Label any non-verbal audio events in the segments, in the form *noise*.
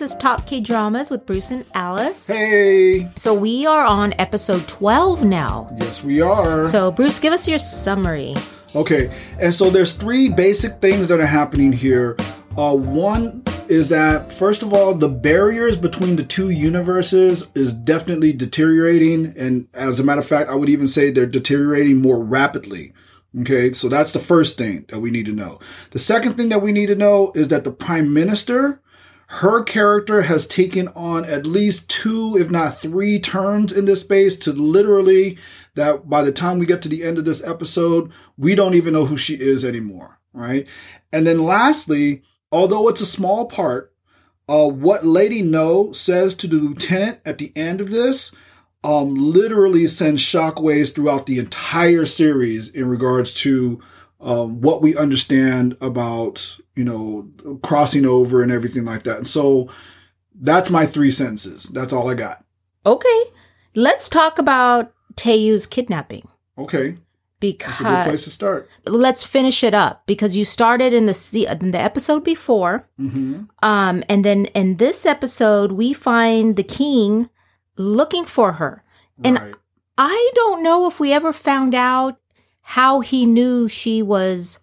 This is Top K Dramas with Bruce and Alice. Hey. So we are on episode 12 now. Yes, we are. So Bruce, give us your summary. Okay, and so there's three basic things that are happening here. Uh, one is that first of all, the barriers between the two universes is definitely deteriorating, and as a matter of fact, I would even say they're deteriorating more rapidly. Okay, so that's the first thing that we need to know. The second thing that we need to know is that the prime minister, her character has taken on at least two, if not three turns in this space to literally that by the time we get to the end of this episode, we don't even know who she is anymore. Right. And then lastly, although it's a small part, uh, what Lady Noh says to the lieutenant at the end of this um, literally sends shockwaves throughout the entire series in regards to um, what we understand about, you know, crossing over and everything like that. And so that's my three sentences. That's all I got. Okay. Let's talk about Taeyul's kidnapping. Okay. Because That's a good place to start. let's finish it up because you started in the in the episode before, Mm-hmm. um, and then in this episode we find the king looking for her. And right. I don't know if we ever found out how he knew she was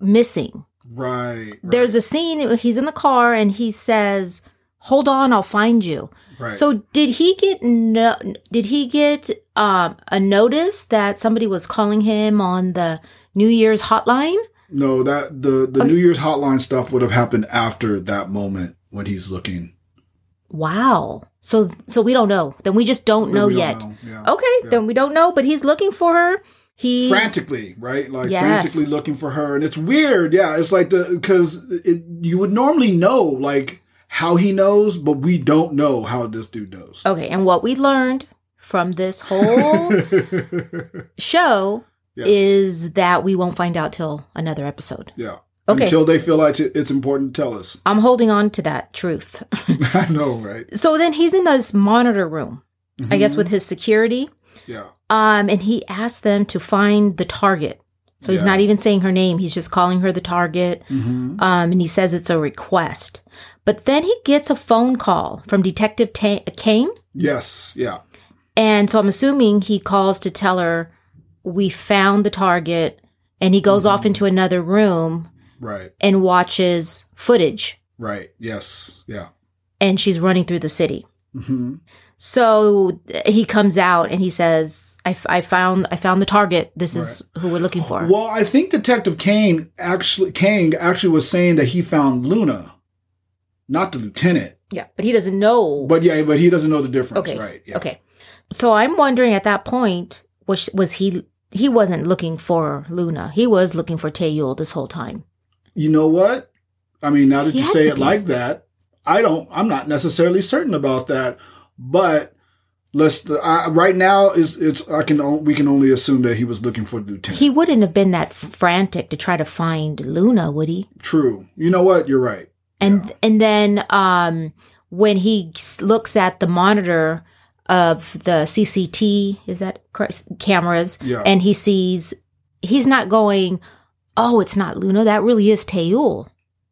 missing. Right. right. There's a scene he's in the car and he says, "Hold on, I'll find you." right. So did he get no, did he get um, a notice that somebody was calling him on the New Year's hotline? no, that the the Okay. New Year's hotline stuff would have happened after that moment when he's looking. Wow. So so we don't know. Then we just don't know We don't yet. know, Yeah. Okay, Yeah. then we don't know, but he's looking for her. He frantically, right? Like Yes. frantically looking for her, and it's weird. Yeah, it's like the because you would normally know like how he knows, but we don't know how this dude knows. Okay, and what we learned from this whole *laughs* show Yes. is that we won't find out till another episode. yeah. Okay. Until they feel like it's important to tell us. I'm holding on to that truth. *laughs* I know, right? so then he's in this monitor room, I guess Mhm. with his security. Yeah, Um, and he asked them to find the target. So he's Yeah. not even saying her name. He's just calling her the target. hmm Um, and he says it's a request. But then he gets a phone call from Detective Ta- Kane. yes, yeah, And so I'm assuming he calls to tell her we found the target. And he goes off into another room right, and watches footage. right, yes, yeah. And she's running through the city. hmm So he comes out and he says, I, I found I found the target. This is who we're looking for. Well, I think Detective Kane actually Kang actually was saying that he found Luna, not the lieutenant. Yeah, but he doesn't know. But yeah, but he doesn't know the difference, okay, right? Yeah. okay. So I'm wondering at that point was was he he wasn't looking for Luna. He was looking for Taeyul this whole time. You know what? I mean, now that He you say it be. like that, I don't. I'm not necessarily certain about that. But let's. I, right now is it's. I can. We can only assume that he was looking for lieutenant. He wouldn't have been that frantic to try to find Luna, would he? True. You know what? You're right. And Yeah. and then um when he looks at the monitor of the CCT is that correct cameras Yeah. and he sees he's not going oh it's not Luna that really is Taeyul.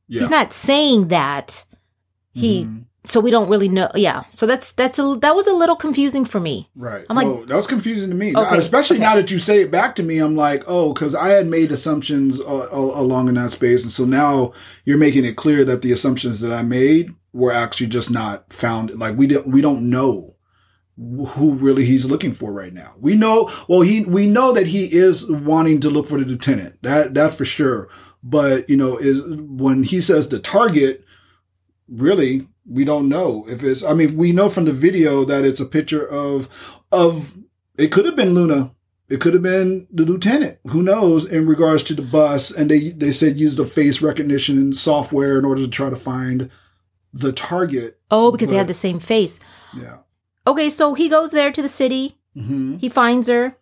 Yeah. He's not saying that. He Mhm. So we don't really know yeah. So that's that's a that was a little confusing for me. Right. I'm like- no, that was confusing to me. Okay, Especially okay. now that you say it back to me, I'm like, oh, because I had made assumptions uh, a- along in that space, and so now you're making it clear that the assumptions that I made were actually just not found. Like we don't we don't know who really he's looking for right now. We know well he we know that he is wanting to look for the lieutenant. That that for sure. But you know is when he says the target, really we don't know if it's. I mean we know from the video that it's a picture of of it could have been Luna. It could have been the lieutenant. Who knows in regards to the bus? And they they said use the face recognition software in order to try to find the target. Oh, because they But- have the same face. Yeah. Okay, so he goes there to the city. hmm He finds her.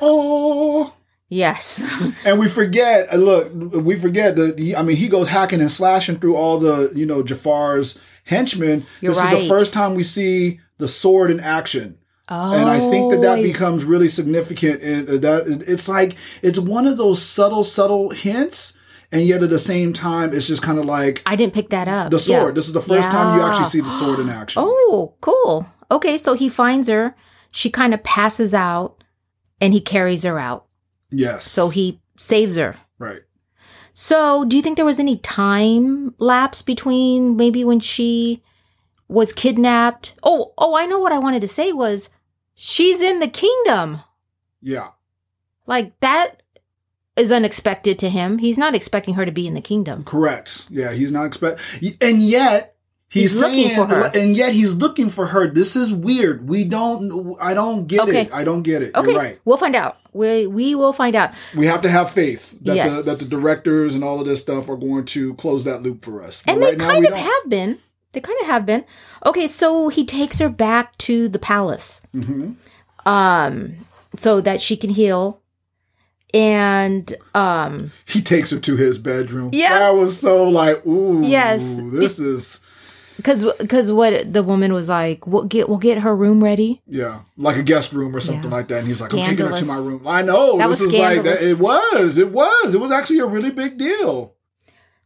Oh. Yes. *laughs* And we forget, look, we forget that he, I mean, he goes hacking and slashing through all the, you know, Jafar's henchmen. You're this is the first time we see the sword in action. Oh, and I think that that becomes really significant. And uh, that it's like it's one of those subtle, subtle hints. and yet at the same time, it's just kind of like I didn't pick that up. the sword. Yeah. This is the first time you actually see the sword in action. Oh, cool. Okay, so he finds her. She kind of passes out and he carries her out. yes. So he saves her. right. So, do you think there was any time lapse between maybe when she was kidnapped? Oh, oh, I know what I wanted to say was she's in the kingdom. Yeah. Like that is unexpected to him. He's not expecting her to be in the kingdom. Correct. Yeah, he's not expect, and yet he's, He's looking for her. and yet he's looking for her. This is weird. We don't. I don't get Okay. it. I don't get it. Okay, You're right. we'll find out. We we will find out. We have to have faith that Yes. the that the directors and all of this stuff are going to close that loop for us. But And right they kind of don't. have been. They kind of have been. Okay, so he takes her back to the palace. Mhm. Um so that she can heal. And um He takes her to his bedroom. Yeah. I was so like, ooh, Yes. this is cuz cuz what the woman was like, we'll get we'll get her room ready. yeah, like a guest room or something Yeah. like that. And he's like, I'm taking her to my room. I know That this was is like that. It was. It was. It was actually a really big deal.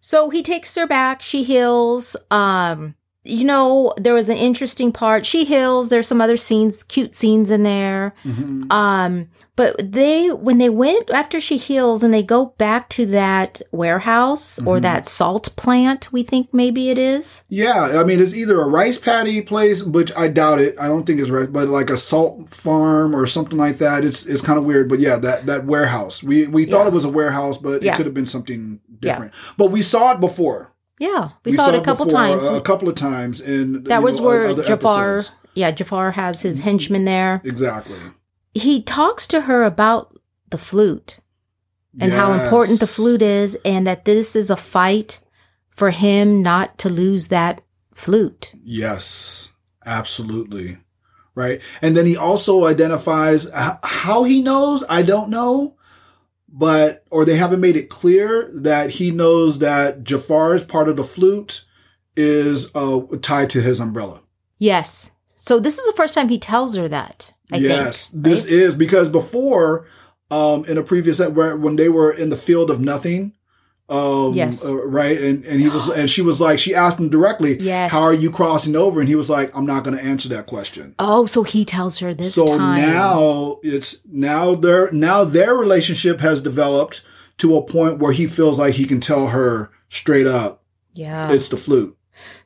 So he takes her back, she heals. Um you know, there was an interesting part. She heals. There's some other scenes, cute scenes in there. Mhm. Um, but they when they went after she heals and they go back to that warehouse or Mhm. that salt plant, we think maybe it is. Yeah, I mean, it's either a rice paddy place, which I doubt it. I don't think it's right, but like a salt farm or something like that. It's it's kind of weird, but yeah, that that warehouse. We we thought Yeah. it was a warehouse, but Yeah. it could have been something different. But we saw it before. Yeah, we, saw, it a couple before, times. A couple of times, and that was where Jafar, Episodes. yeah, Jafar has his henchmen there. Exactly. He talks to her about the flute and how important the flute is, and that this is a fight for him not to lose that flute. Yes, absolutely. Right. And then he also identifies how he knows. I don't know, but, or they haven't made it clear that he knows that Jafar's part of the flute is uh, tied to his umbrella. Yes. So this is the first time he tells her that. I yes, think. this is because before, um, in a previous set where when they were in the field of nothing, um, Yes. uh, right, and and he was *gasps* and she was like, she asked him directly, Yes. how are you crossing over? And he was like, I'm not going to answer that question. Oh, so he tells her this so time. now it's now their now their relationship has developed to a point where he feels like he can tell her straight up yeah. it's the flute.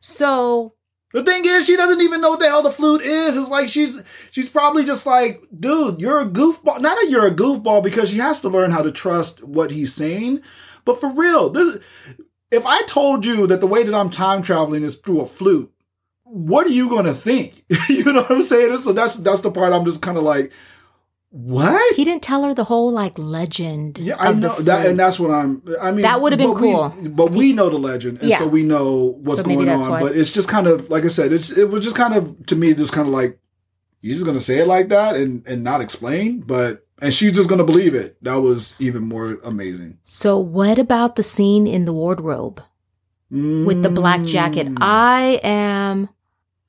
So The thing is, she doesn't even know what the hell the flute is. It's like she's she's probably just like, dude, you're a goofball. Not that you're a goofball because she has to learn how to trust what he's saying. But for real, this if I told you that the way that I'm time traveling is through a flute, what are you gonna think? *laughs* you know what I'm saying? So that's that's the part I'm just kind of like, what? he didn't tell her the whole like legend. Yeah, I know that, and that's what I'm. I mean, That would've been but we- cool. but we know the legend, and Yeah. so we know what's So going on. why. But it's just kind of like I said. It's it was just kind of to me, just kind of like you're just gonna say it like that and and not explain. But and she's just gonna believe it. That was even more amazing. So what about the scene in the wardrobe with the black jacket? Mm. I am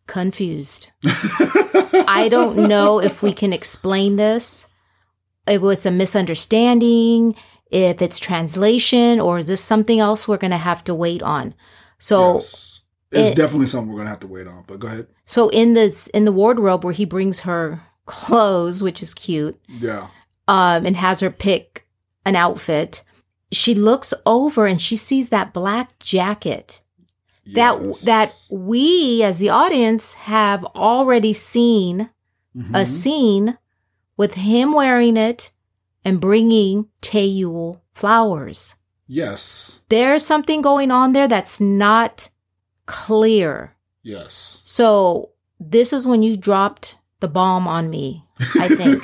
confused. *laughs* I don't know if we can explain this. If it's a misunderstanding, if it's translation, or is this something else we're going to have to wait on? So, Yes. it's it- definitely something we're gonna have to wait on. But go ahead. so in this in the wardrobe where he brings her clothes, which is cute, Yeah. um, and has her pick an outfit, she looks over and she sees that black jacket Yes. that we as the audience have already seen a Mhm. scene with him wearing it and bringing Taeyul flowers. Yes. There's something going on there that's not clear. Yes. So this is when you dropped the bomb on me, I think.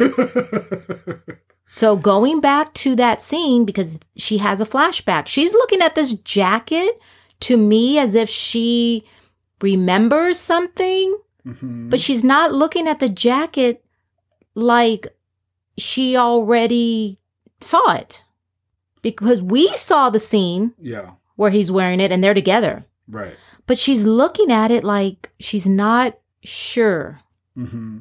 *laughs* so going back to that scene because she has a flashback. She's looking at this jacket to me as if she remembers something Mhm. but she's not looking at the jacket like she already saw it because we saw the scene yeah. where he's wearing it and they're together Right. but she's looking at it like she's not sure hmm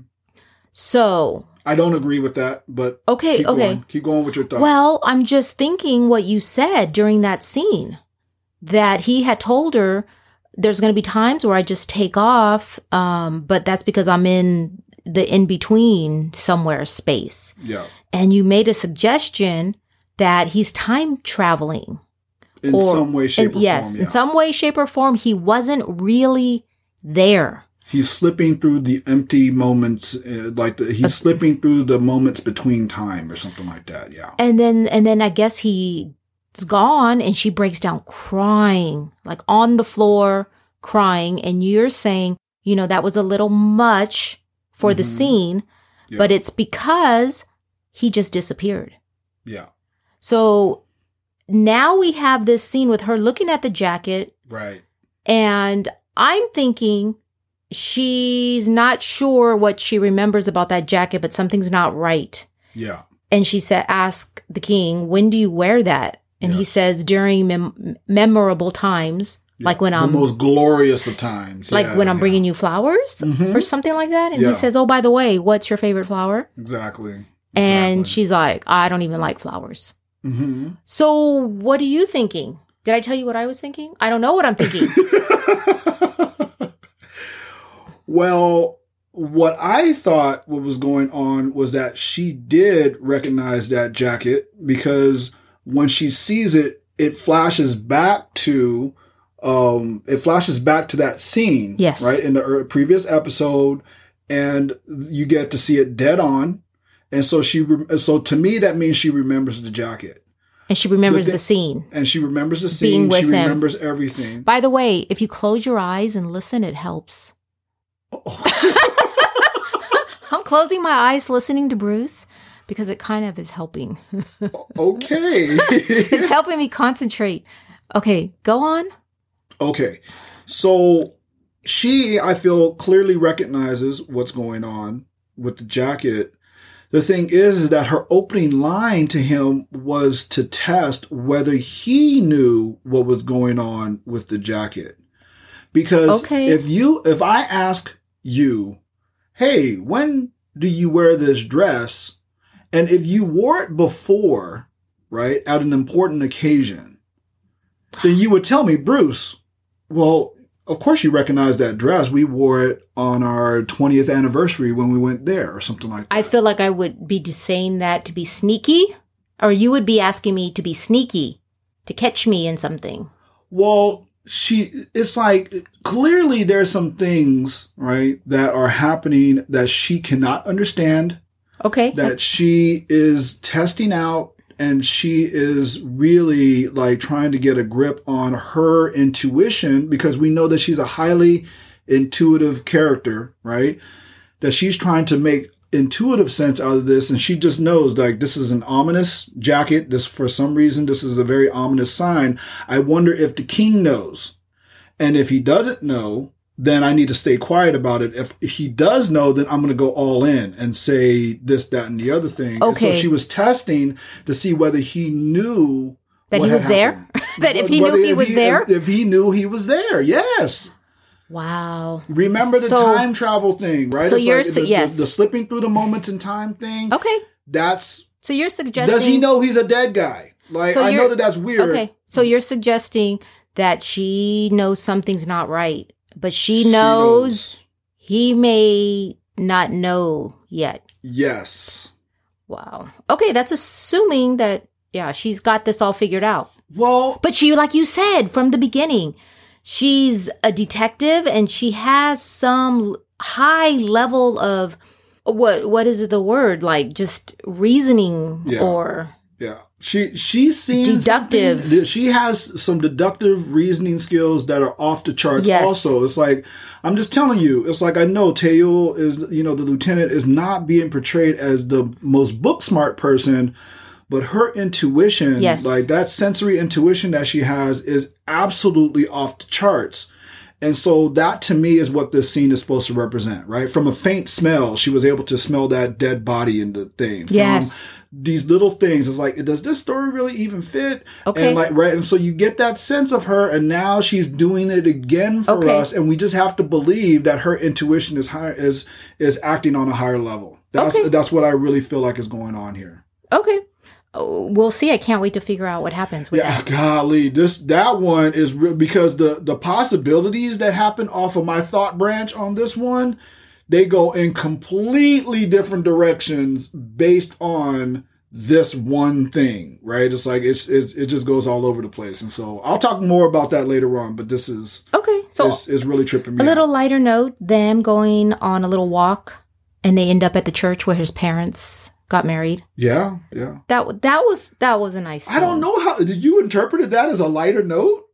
so I don't agree with that, but Okay, keep okay. going. Keep going with your thought. Well, I'm just thinking what you said during that scene that he had told her there's going to be times where I just take off, um, but that's because I'm in the in between somewhere space. yeah, And you made a suggestion that he's time traveling. in or- some way, shape, or yes, form. in some way, shape, or form, he wasn't really there. he's slipping through the empty moments, uh, like the, he's slipping through the moments between time or something like that. Yeah. And then, and then I guess he's gone and she breaks down crying, like on the floor, crying. And you're saying, you know, that was a little much for the Mhm. scene, Yeah. but it's because he just disappeared. Yeah. So now we have this scene with her looking at the jacket Right. and I'm thinking she's not sure what she remembers about that jacket, but something's not right. Yeah. And she said, Ask the king, when do you wear that? And he says, During mem- memorable times, like when the I'm. most glorious of times. like Yeah, when I'm yeah. bringing you flowers Mhm. or something like that. And Yeah. he says, Oh, by the way, what's your favorite flower? exactly. And she's like, I don't even like flowers. hmm So what are you thinking? Did I tell you what I was thinking? I don't know what I'm thinking. *laughs* well, what I thought what was going on was that she did recognize that jacket because when she sees it, it flashes back to um it flashes back to that scene Yes. right in the previous episode and you get to see it dead on and so she re- so to me that means she remembers the jacket and she remembers The the, scene. and she remembers the Being scene with she him. remembers everything By the way, if you close your eyes and listen, it helps. *laughs* *laughs* I'm closing my eyes listening to Bruce because it kind of is helping. *laughs* okay *laughs* it's helping me concentrate. Okay, go on. Okay. So she, I feel, clearly recognizes what's going on with the jacket. The thing is, is that her opening line to him was to test whether he knew what was going on with the jacket. Because Okay. if you, if I ask you, hey, when do you wear this dress? And if you wore it before, right, at an important occasion, then you would tell me, Bruce, well, of course you recognize that dress. We wore it on our 20th anniversary when we went there or something like that. I feel like I would be just saying that to be sneaky, or you would be asking me to be sneaky to catch me in something. well, she, it's like clearly there's some things, right, that are happening that she cannot understand, Okay. that she is testing out and she is really like trying to get a grip on her intuition because we know that she's a highly intuitive character, right? That she's trying to make intuitive sense out of this and she just knows like this is an ominous jacket this for some reason this is a very ominous sign i wonder if the king knows and if he doesn't know then i need to stay quiet about it if he does know then i'm going to go all in and say this that and the other thing And so she was testing to see whether he knew That he was there? *laughs* That if he knew Whether- he if was there? if, if he knew he was there yes wow. Remember the So- time travel thing, right? So It's you're like su- the, yes. the, the slipping through the moments in time thing. Okay. That's So you're suggesting. does he know he's a dead guy? Like So I know that that's weird. Okay. So you're suggesting that she knows something's not right, but she, She knows, he may not know yet. Yes. Wow. Okay, that's assuming that yeah, she's got this all figured out. Well, But she like you said from the beginning, she's a detective and she has some high level of what what is the word? Like just reasoning Yeah. or yeah. She she's seen Deductive. She has some deductive reasoning skills that are off the charts. Yes. Also, it's like I'm just telling you. It's like I know Tayo is you know the lieutenant is not being portrayed as the most book smart person, but her intuition, Yes. like that sensory intuition that she has, is absolutely off the charts. And so that to me is what this scene is supposed to represent, right? From a faint smell, she was able to smell that dead body in the thing. From Yes. these little things. It's like, does this story really even fit? Okay. And like, right. And so you get that sense of her and now she's doing it again for Okay. us. And we just have to believe that her intuition is higher, is, is acting on a higher level. That's Okay. that's what I really feel like is going on here. Okay. We'll see. I can't wait to figure out what happens with Yeah, that. golly, this that one is real because the the possibilities that happen off of my thought branch on this one, they go in completely different directions based on this one thing, right? It's like it's, it's it just goes all over the place, and so I'll talk more about that later on. But this is Okay. So it's, is really tripping me. a out. little lighter note, them going on a little walk and they end up at the church where his parents got married. yeah, yeah. That that was that was a nice I don't know how did you interpreted that as a lighter note?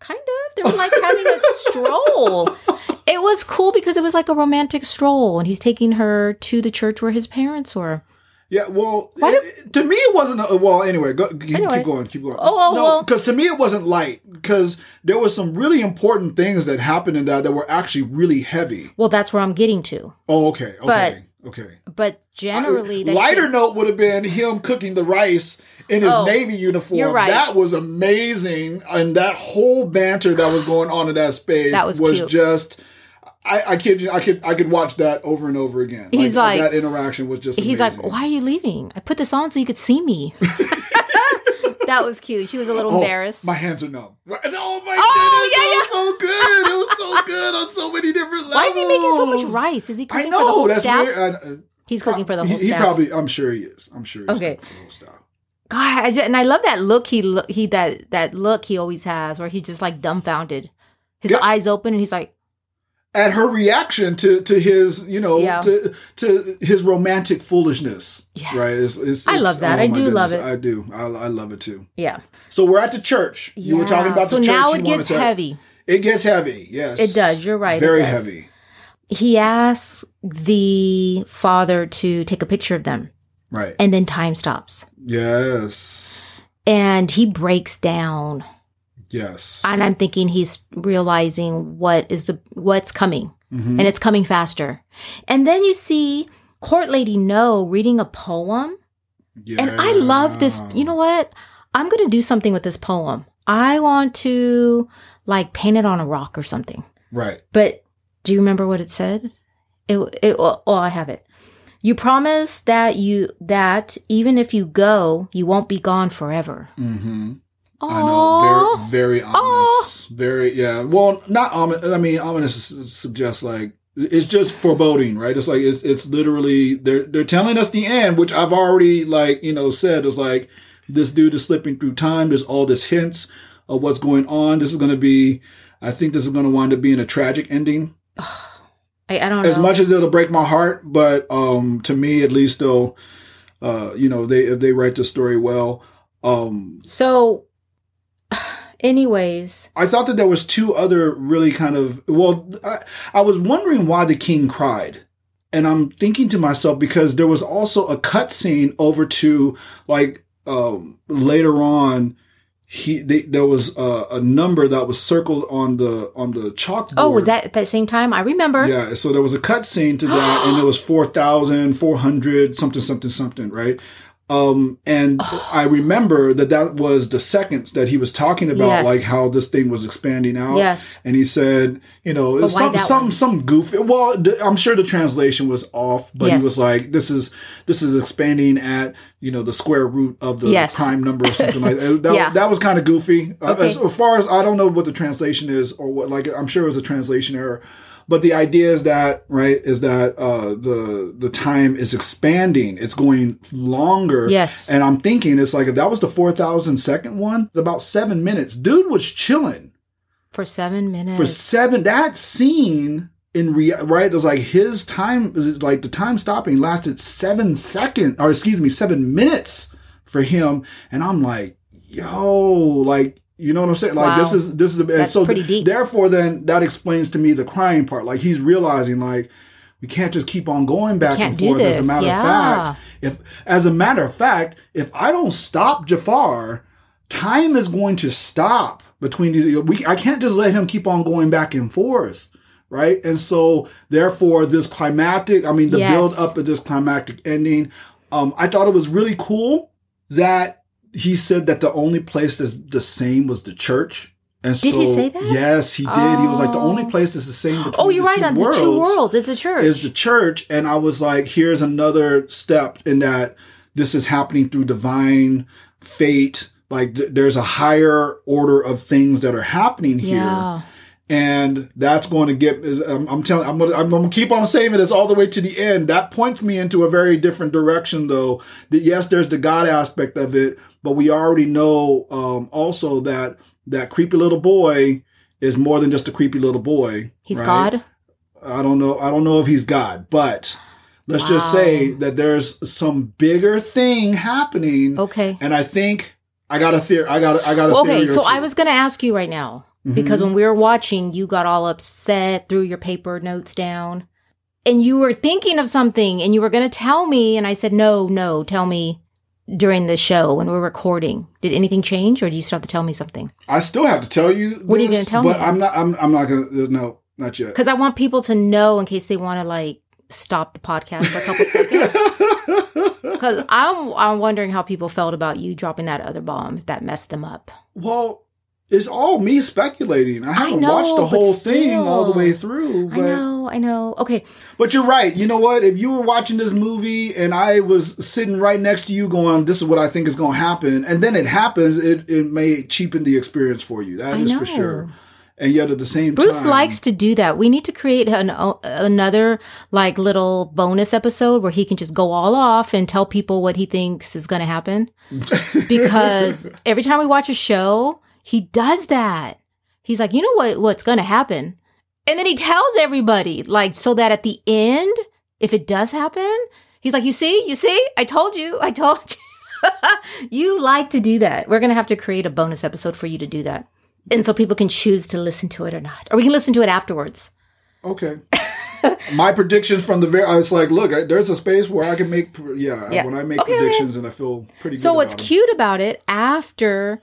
Kind of. They were like having a stroll. *laughs* It was cool because it was like a romantic stroll and he's taking her to the church where his parents were. Yeah, well, it- it- to me it wasn't. A, well, anyway, go, keep, keep going, keep going. Oh, oh, no, well. because to me it wasn't light. Because there was some really important things that happened in that that were actually really heavy. Well, that's where I'm getting to. Oh, okay, okay, okay. But generally, that lighter note would have been him cooking the rice in his Oh, navy uniform. right. That was amazing, and that whole banter that was going on in that space That was cute. just. I, I kid you, I could I could watch that over and over again. He's like- that interaction was just. He's amazing. like, "Why are you leaving? I put this on so you could see me." *laughs* *laughs* that was cute. She was a little Oh, embarrassed. My hands are numb. Oh my Oh, goodness, it was so good. It was so *laughs* good on so many different levels. Why is he making so much rice? Is he I cooking for the whole know that's staff? weird. I- uh, He's cooking for the whole he staff. He probably. I'm sure he is. I'm sure. He's Okay. cooking for the whole staff. God, I just, and I love that look he lo- he that that look he always has where he's just like dumbfounded. His Yeah. eyes open and he's like, At her reaction to to his, you know, Yeah. to to his romantic foolishness. Yes. Right. It's, it's, I love that. oh I do love it. I do. I, I love it too. "Yeah." So we're at the church. You were talking Yeah. about the so church. now it gets heavy. It gets heavy. Yes. It does. You're right. Very heavy. He asks the father to take a picture of them, Right. and then time stops, Yes. and he breaks down. Yes. And I'm thinking he's realizing what is the what's coming, Mhm. and it's coming faster. And then you see Court Lady Noh reading a poem. And I love this. You know what? I'm going to do something with this poem. I want to like paint it on a rock or something. Right. But do you remember what it said? It, it oh, oh, I have it. You promise that you that even if you go, you won't be gone forever. Mm-hmm. I Aw. know. Very, very ominous. Very, yeah. Well, not ominous. I mean, ominous suggests like it's just foreboding, right? It's like it's it's literally they're they're telling us the end, which I've already like you know said is like this dude is slipping through time. There's all this hints of what's going on. This is going to be. I think this is going to wind up being a tragic ending. *sighs* I, I don't As know. much as it'll break my heart, but um, to me at least, though, uh, you know, they if they write the story well, um, so, anyways, I thought that there was two other really kind of well. I, I was wondering why the king cried, and I'm thinking to myself because there was also a cut scene over to like um, later on. He they, there was a, a number that was circled on the on the chalkboard. oh, was that at that same time? I remember. Yeah, so there was a cut scene to that, and it was *gasps* four thousand four hundred something something something, right? Um, and *sighs* I remember that that was the seconds that he was talking about, Yes. like how this thing was expanding out. Yes. and he said, you know, some some one? some goofy. Well, th- I'm sure the translation was off, but Yes. he was like, this is this is expanding at you know the square root of the Yes. prime number or something like that. *laughs* That, Yeah. that was kind of goofy. Uh, as, as far as I don't know what the translation is or what, like I'm sure it was a translation error. But the idea is that right is that uh, the the time is expanding. It's going longer. Yes. And I'm thinking it's like if that was the four thousand second one, it's about seven minutes. Dude was chilling For seven minutes. for seven. That scene in rea- right it was like his time like the time stopping lasted seven seconds or excuse me seven minutes for him, and I'm like, yo, like. You know what I'm saying? Like Wow. this is this is a, and That's so pretty deep. therefore then that explains to me the crying part. Like he's realizing like we can't just keep on going back and forth. As a matter yeah. of fact, if as a matter of fact, if I don't stop Jafar, time is going to stop between these. We I can't just let him keep on going back and forth, right? And so therefore, this climactic. I mean, the Yes. build up of this climactic ending. Um, I thought it was really cool that he said that the only place that's the same was the church. And Did so, he say that? Yes, he did. He was like the Oh. only place that's the same *gasps* oh, between Oh, you're the right two on the two worlds. It's a church. is the church. And I was like, here's another step in that this is happening through divine fate. Like th- there's a higher order of things that are happening here. yeah. and that's going to get. I'm, I'm telling. I'm going. To, I'm going to keep on saving this all the way to the end. That points me into a very different direction, though. That yes, there's the God aspect of it, but we already know um, also that that creepy little boy is more than just a creepy little boy. He's right? God. I don't know. I don't know if he's God, but let's just say that there's some bigger thing happening. Okay. And I think I got a theory. I got. A, I got a theory. Okay, so. I was going to ask you right now Mm-hmm. because when we were watching, you got all upset, threw your paper notes down, and you were thinking of something and you were going to tell me. And I said, no, no, tell me during the show when we're recording. Did anything change or do you still have to tell me something? I still have to tell you. What are you this, gonna tell me? but me? I'm not. I'm. I'm not gonna. No. Not yet. Because I want people to know in case they want to like stop the podcast for a couple *laughs* seconds. Because I'm, I'm wondering how people felt about you dropping that other bomb that messed them up. well, it's all me speculating. I haven't know, watched the but whole thing all the way through. I know, I know. Okay. but you're right. You know what? If you were watching this movie and I was sitting right next to you, going, "This is what I think is going to happen," and then it happens, it it may cheapen the experience for you. That I is know. for sure. And yet at the same time Bruce time, likes to do that. We need to create an, another like little bonus episode where he can just go all off and tell people what he thinks is going to happen. *laughs* Because every time we watch a show, he does that. He's like, you know what, what's going to happen? And then he tells everybody like, so that at the end, if it does happen, he's like, you see, you see, I told you, I told *laughs* you. you like to do that. We're going to have to create a bonus episode for you to do that. And so people can choose to listen to it or not. Or we can listen to it afterwards. Okay. *laughs* My predictions from the very, I was like, look, I, there's a space where I can make, yeah, Yeah. when I make Okay, okay. predictions and I feel pretty good. So what's about cute about it after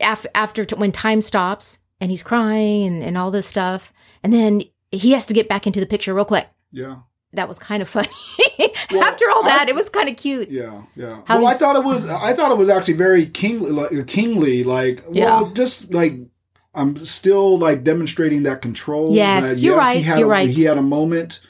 after, after when time stops and he's crying and, and all this stuff and then he has to get back into the picture real quick. Yeah. That was kind of *laughs* funny. Well, after all that, I- it was kind of cute. Yeah, yeah. How well, I thought it was. I thought it was actually very kingly, like kingly. Like, Yeah. well, just like I'm still like demonstrating that control. Yes, that, you're right, He had you're a, right. He had a moment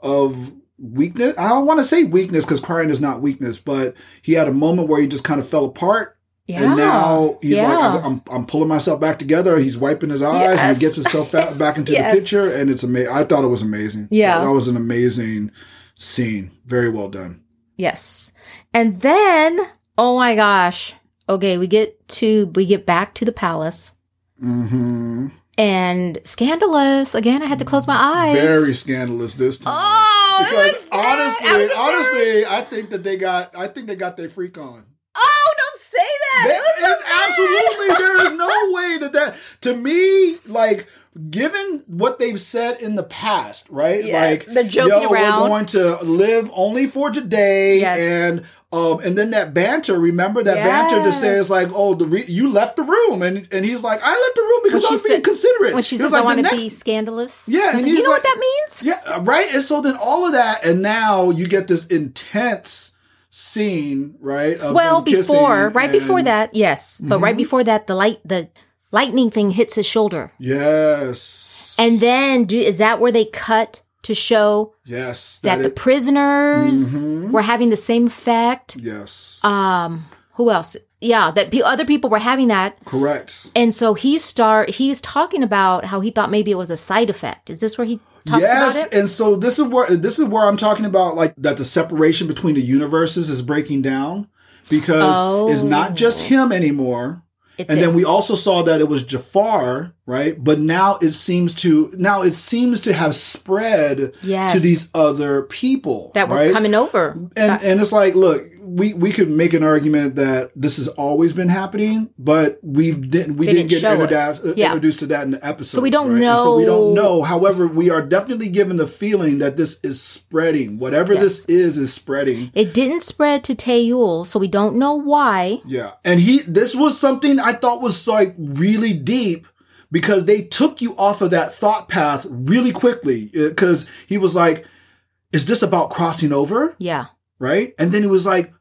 of weakness. I don't want to say weakness because crying is not weakness, but he had a moment where he just kind of fell apart. Yeah. And now he's yeah. like, I'm, I'm pulling myself back together. He's wiping his eyes and Yes. he gets himself back into *laughs* Yes. the picture. And it's amazing. I thought it was amazing. Yeah. That was an amazing scene. Very well done. Yes. And then, oh my gosh. Okay, we get to we get back to the palace hmm and scandalous. Again, I had to close my eyes. Very scandalous this time. Oh, because was bad. I honestly, honestly, I think that they got, I think they got their freak on. Say that. Was so absolutely, there is no *laughs* way that that, to me, like, given what they've said in the past, right? Yes, like, they're joking yo, around. we're going to live only for today, Yes. and um, and then that banter. Remember that banter to say Yes. it's like, oh, the re- you left the room, and and he's like, I left the room because I was being said- considerate. when she says, "I want to be scandalous." Yeah, and like, you know like- what that means? Yeah, right. And so then all of that, and now you get this intense scene, right? Of Well, before, right before that, yes, but right before that, the light, the lightning thing hits his shoulder, Yes. and then do is that where they cut to show yes, that, the it- prisoners Mhm. were having the same effect? yes, Um, who else? Yeah, that pe- other people were having that, correct. and so he start he's talking about how he thought maybe it was a side effect. Is this where he yes, and so this is where this is where I'm talking about like that the separation between the universes is breaking down because it's not just him anymore. It's And it. then we also saw that it was Jafar, right? But now it seems to now it seems to have spread Yes. to these other people that were right? coming over. And and it's like, look, we we could make an argument that this has always been happening, but we've didn't we didn't, didn't get introduced, us. Uh, yeah. introduced to that in the episode. So we don't right? And so we don't know- know. However, we are definitely given the feeling that this is spreading. Whatever Yes. this is is spreading. It didn't spread to Taeyul, so we don't know why. Yeah. And he this was something I thought was like really deep because they took you off of that thought path really quickly uh, because he was like is this about crossing over? Yeah. Right? And then he was like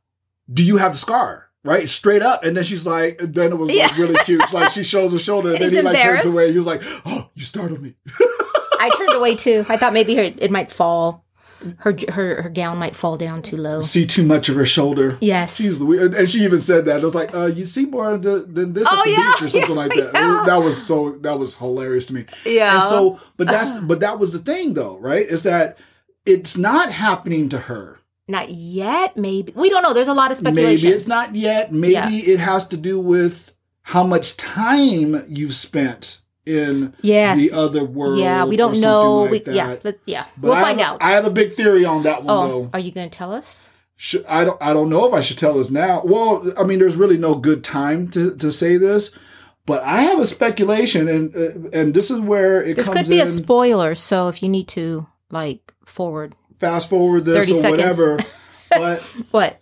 do you have a scar? right? Straight up. And then she's like, and then it was like really cute. It's like she shows her shoulder and, And *laughs* then he like turns away. He was like, oh, you startled me. *laughs* I turned away too. I thought maybe it might fall. Her her her gown might fall down too low. See too much of her shoulder. Yes. Louise. And- And she even said that. It was like, uh, you see more the, than this Oh, at the yeah, beach or something *laughs* yeah, like that. yeah. That was so, that was hilarious to me. Yeah. And so, but that's, but that was the thing though, right? Is that it's not happening to her. Not yet. Maybe we don't know. There's a lot of speculation. Maybe it's not yet. Maybe it has to do with how much time you've spent in Yes. the other world. yeah, we don't know. like we, yeah, let, yeah. But we'll I find have, out. I have a big theory on that one oh, though. are you going to tell us? Should, I don't. I don't know if I should tell this now. Well, I mean, there's really no good time to, to say this, but I have a speculation, and uh, and this is where it This could be in. a spoiler. So if you need to like forward, fast forward this or seconds. whatever. *laughs* but what?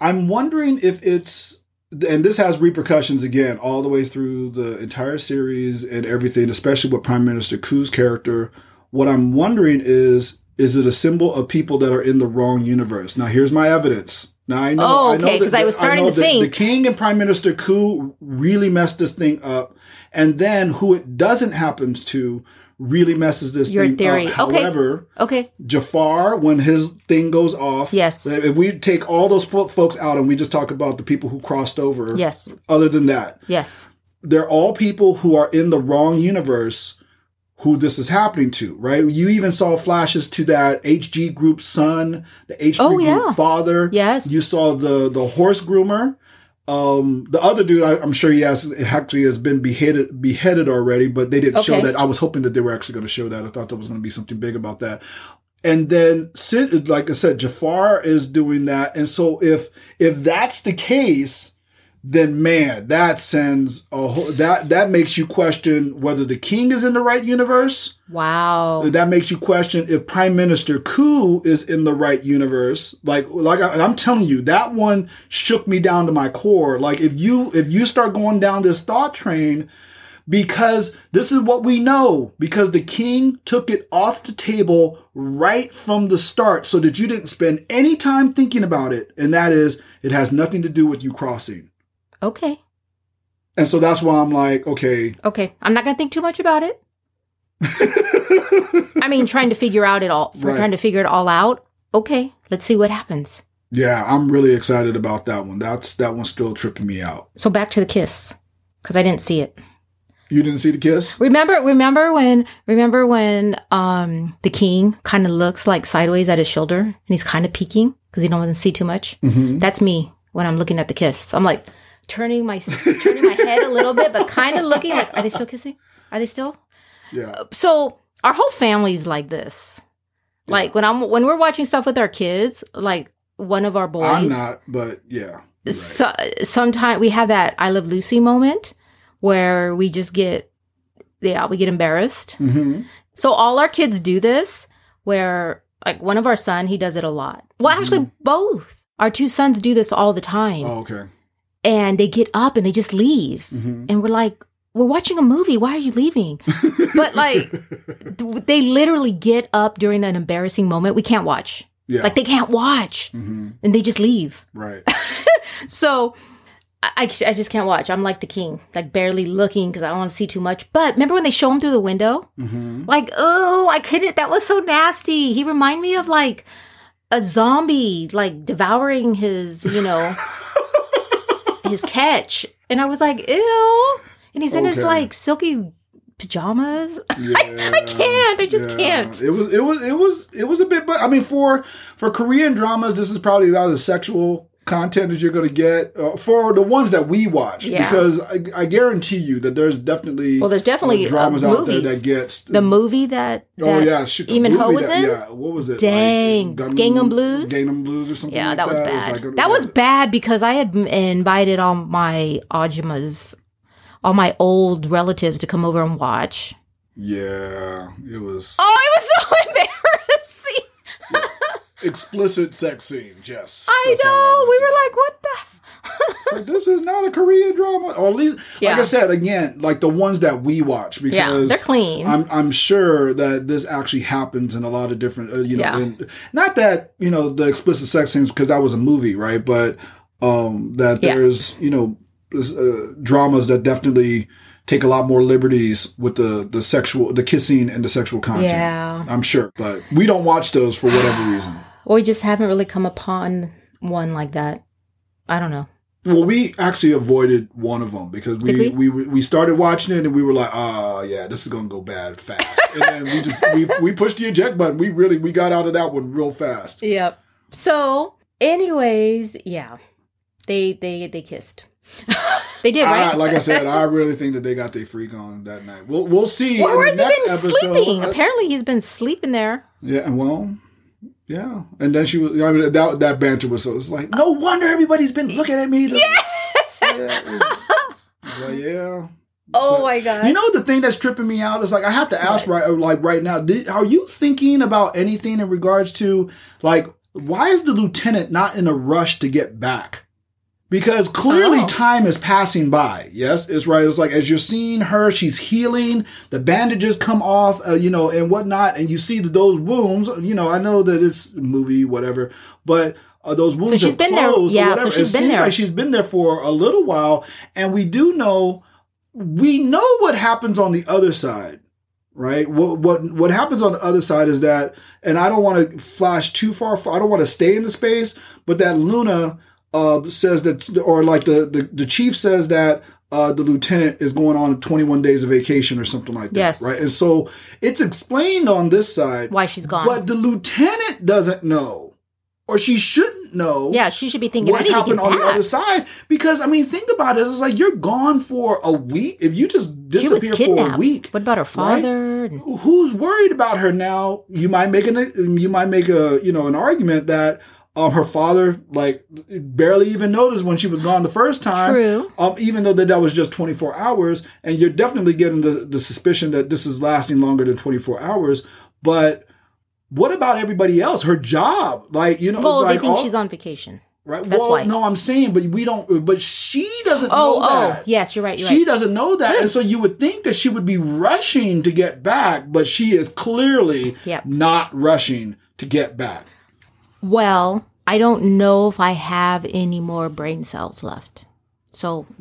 I'm wondering if it's and this has repercussions again all the way through the entire series and everything, especially with Prime Minister Koo's character. What I'm wondering is is it a symbol of people that are in the wrong universe? Now here's my evidence. Now I know Oh, I know okay, 'cause I was that- starting know to think- the king and Prime Minister Koo really messed this thing up. And then who it doesn't happen to really messes this Your thing theory. up. Okay. However, Okay. Jafar, when his thing goes off, Yes. If we take all those folks out and we just talk about the people who crossed over, Yes. Other than that, Yes. they're all people who are in the wrong universe. Who this is happening to, right? You even saw flashes to that HG group son, the HG Oh, group yeah. father. Yes. You saw the the horse groomer. Um, the other dude, I, I'm sure he has actually has been beheaded beheaded already, but they didn't show that. I was hoping that they were actually going to show that. I thought there was going to be something big about that. And then Sid, like I said, Jafar is doing that. And so if if that's the case, then man, that sends a whole, that that makes you question whether the king is in the right universe. Wow. That makes you question if Prime Minister Koo is in the right universe. Like, like I, I'm telling you, that one shook me down to my core. Like, if you if you start going down this thought train, because this is what we know, because the king took it off the table right from the start, so that you didn't spend any time thinking about it, and that is, it has nothing to do with you crossing. Okay. And so that's why I'm like, okay. Okay. I'm not going to think too much about it. *laughs* I mean, trying to figure out it all, Right. trying to figure it all out. Okay. Let's see what happens. Yeah, I'm really excited about that one. That's that one's still tripping me out. So back to the kiss because I didn't see it. You didn't see the kiss? Remember, remember when, remember when, um, the king kind of looks like sideways at his shoulder and he's kind of peeking because he don't want to see too much. Mm-hmm. That's me when I'm looking at the kiss. I'm like turning my, turning my head a little bit, but kind of looking like, are they still kissing? Are they still? Yeah. So our whole family's like this. Like when I'm, when we're watching stuff with our kids, like one of our boys. I'm not, but yeah. right. so, sometimes we have that I love Lucy moment where we just get, yeah, we get embarrassed. Mhm. So all our kids do this where like one of our son, he does it a lot. Well, actually both. Our two sons do this all the time. Oh, okay. And they get up and they just leave. hmm And we're like, we're watching a movie. Why are you leaving? *laughs* But like they literally get up during an embarrassing moment. We can't watch. yeah. Like they can't watch hmm and they just leave. Right. *laughs* So I, I just can't watch. I'm like the king, like barely looking because I don't want to see too much. But remember when they show him through the window? hmm Like, oh, I couldn't. That was so nasty. He reminded me of like a zombie, like devouring his, you know, *laughs* his catch. And I was like, ew. And he's in his like silky pajamas. *laughs* Yeah. I can't. I just can't. It was. It was. It was. It was a bit. But I mean, for for Korean dramas, this is probably about as sexual content as you're going to get uh, for the ones that we watch. Yeah. Because I, I guarantee you that there's definitely Well, there's definitely, uh, dramas uh, out there that gets The movie that, Oh that yeah, shit, Lee Min-ho was that- in? Yeah, what was it? Dang. Gun- Gangnam Blues? Gangnam Blues or something. Yeah, like that was It bad. like a- that was bad because I had invited all my Ajimas, all my old relatives to come over and watch. Yeah, it was Oh, it was so *laughs* embarrassing. Explicit sex scene. Yes, I That's how that know. We were like, what the? It's like this is not a Korean drama, or at least, like I said again, like the ones that we watch because Yeah, they're clean. I'm I'm sure that this actually happens in a lot of different, uh, you know, Yeah. and not that you know the explicit sex scenes because that was a movie, right? But Um, that Yeah. there's you know uh, dramas that definitely take a lot more liberties with the the sexual, the kissing and the sexual content. Yeah. I'm sure, but we don't watch those for whatever reason. Or we just haven't really come upon one like that. I don't know. Well, we actually avoided one of them because we, Did we? we started watching it and we were like, oh yeah, this is gonna go bad fast. and then we just we, we pushed the eject button. We really we got out of that one real fast. Yep. So, anyways, yeah, they they they kissed. *laughs* they did, right? I, like I said, *laughs* I really think that they got their freak on that night. We'll we'll see. In where's he been episode. sleeping? Apparently, he's been sleeping there. yeah, well, yeah. And then she was. I mean, that that banter was so. It's like no wonder everybody's been looking at me. Yeah. yeah. Like, yeah. Oh But- my god! You know the thing that's tripping me out is like I have to ask right uh, like right now. Did, are you thinking about anything in regards to like why is the lieutenant not in a rush to get back? Because clearly Oh. time is passing by. Yes, it's right. It's like as you're seeing her, she's healing. The bandages come off, uh, you know, and whatnot, and you see that those wounds. You know, I know that it's a movie, whatever, but. Uh, those wounds So she's been there- yeah, so she's it been seems there. like she's been there for a little while, and we do know we know what happens on the other side, right? What what what happens on the other side is that, and I don't want to flash too far. I don't want to stay in the space, but that Luna uh, says that, or like the the, the chief says that. Uh, the lieutenant is going on 21 days of vacation or something like that, Yes. right? And so it's explained on this side, Why she's gone? but the lieutenant doesn't know, or she shouldn't know yeah, she should be thinking. What's need to get happened on the other side. Because I mean, think about it. It's like you're gone for a week. If you just disappear for a week, What about her father? And- who's worried about her now? You might make an you might make a you know an argument that um her father like barely even noticed when she was gone the first time. True. Um, even though that that was just 24 hours, and you're definitely getting the the suspicion that this is lasting longer than 24 hours, but. What about everybody else? Her job, like you know, Well, it's they think all- she's on vacation. Right. That's well, why. no, I'm saying, but we don't. But she doesn't Oh, know oh, that. yes, you're right. You're she right. doesn't know that, and so you would think that she would be rushing to get back, but she is clearly Yep. not rushing to get back. Well, I don't know if I have any more brain cells left, so *laughs*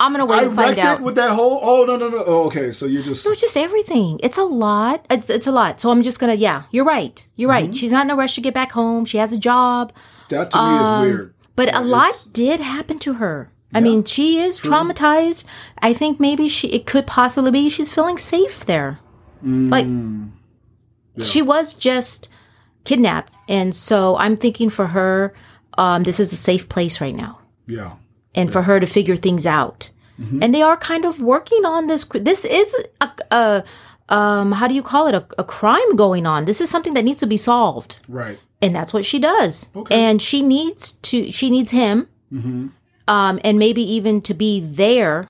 I'm gonna wait I and find out. it with that whole. Oh no no no. Oh, okay, so you're just No, it's just everything. It's a lot. It's it's a lot. So I'm just gonna. Yeah, you're right. You're Mm-hmm. right. She's not in a rush to get back home. She has a job, that to me is weird. um, but Yeah, a lot did happen to her. I mean, she is traumatized. I think maybe she. It could possibly be she's feeling safe there. Like Mm. she was just kidnapped, and so I'm thinking for her, um, this is a safe place right now Yeah. and for her to figure things out. Mm-hmm. And they are kind of working on this. This is a, a um, how do you call it? A, a crime going on. This is something that needs to be solved, Right. and that's what she does. Okay. And she needs to. She needs him, Mm-hmm. um, and maybe even to be there.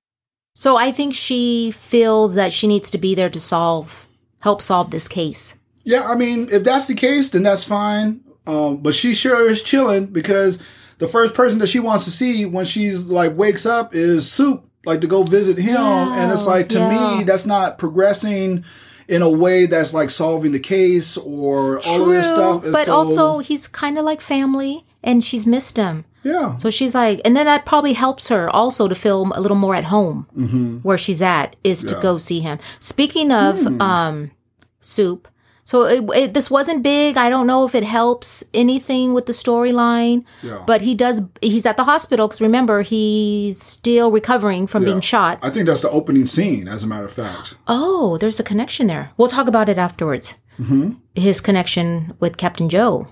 So I think she feels that she needs to be there to solve, help solve this case. Yeah, I mean, if that's the case, then that's fine. Um, but she sure is chilling because the first person that she wants to see when she's like wakes up is Soup, like to go visit him, and it's like to Yeah. me that's not progressing in a way that's like solving the case or all of this stuff. And but so- also he's kind of like family, and she's missed him. yeah, So she's like, and then that probably helps her also to feel a little more at home where she's at is to Mm-hmm. Yeah. Hmm. go see him. Speaking of um, soup, so it, it, this wasn't big. I don't know if it helps anything with the storyline, Yeah. but he does. He's at the hospital because remember he's still recovering from being shot. I think that's the opening scene, as a matter of fact. Oh, there's a connection there. We'll talk about it afterwards. Mm-hmm. His connection with Captain Joe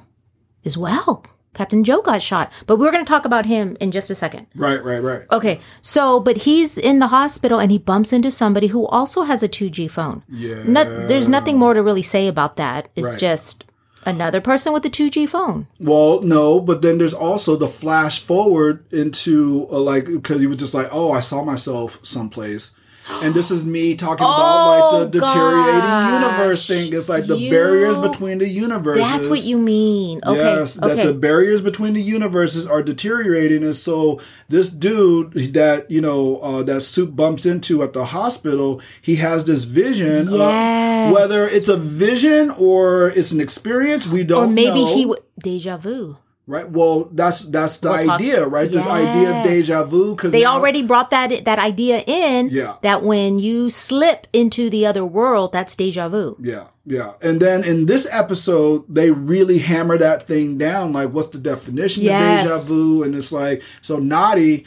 as well. Captain Joe got shot, but we're going to talk about him in just a second. Right, right, right. Okay, so but he's in the hospital and he bumps into somebody who also has a 2G phone. Yeah. No, there's nothing more to really say about that. It's Right. just another person with a 2G phone. Well, no, but then there's also the flash forward into uh, like because he was just like, oh, I saw myself someplace. And this is me talking about like the Oh, deteriorating gosh. universe thing. It's like the You- barriers between the universes. That's what you mean. Okay. Yes, that the barriers between the universes are deteriorating, and so this dude that you know uh, that Soup bumps into at the hospital, he has this vision. of- Yes. whether it's a vision or it's an experience, we don't. Know. Or maybe know. he w- deja vu. Right. Well, that's that's the We'll talk- idea, right? This idea of deja vu because They already brought that that idea in. Yeah. That when you slip into the other world, that's deja vu. Yeah, yeah. And then in this episode, they really hammer that thing down. Like, what's the definition Yes. of deja vu? And it's like, so Naughty,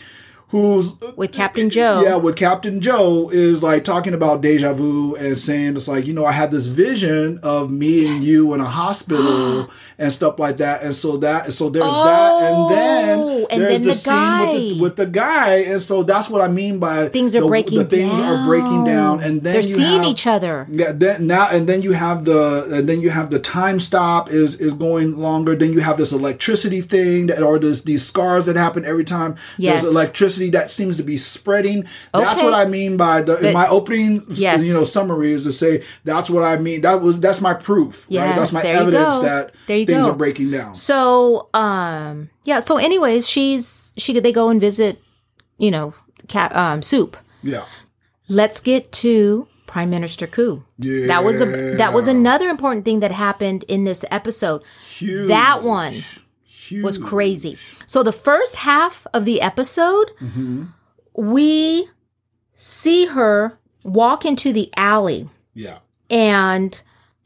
who's With Captain Joe. Yeah, with Captain Joe is like talking about deja vu and saying it's like, you know, I had this vision of me and you in a hospital *gasps* and stuff like that. And so that so there's that and Oh, then and there's then the, the scene with the guy. with the guy. And so that's what I mean by Things are the, breaking the things are breaking down and then they're seeing have, each other. yeah, then now and then you have the and then you have the time stop is is going longer. Then you have this electricity thing that or this these scars that happen every time. Yes. There's electricity that seems to be spreading. That's what I mean by the in But- my opening Yes. you know summary is to say that's what I mean. That was that's my proof. right? Yes, That's my evidence that things go. are breaking down. So, um, yeah. So, anyways, she's she they go and visit, you know, cat um soup. Yeah. Let's get to Prime Minister Koo. Yeah. That was a that was another important thing that happened in this episode. Huge. That one Huge. was crazy. So the first half of the episode, Mm-hmm. we see her walk into the alley Yeah. and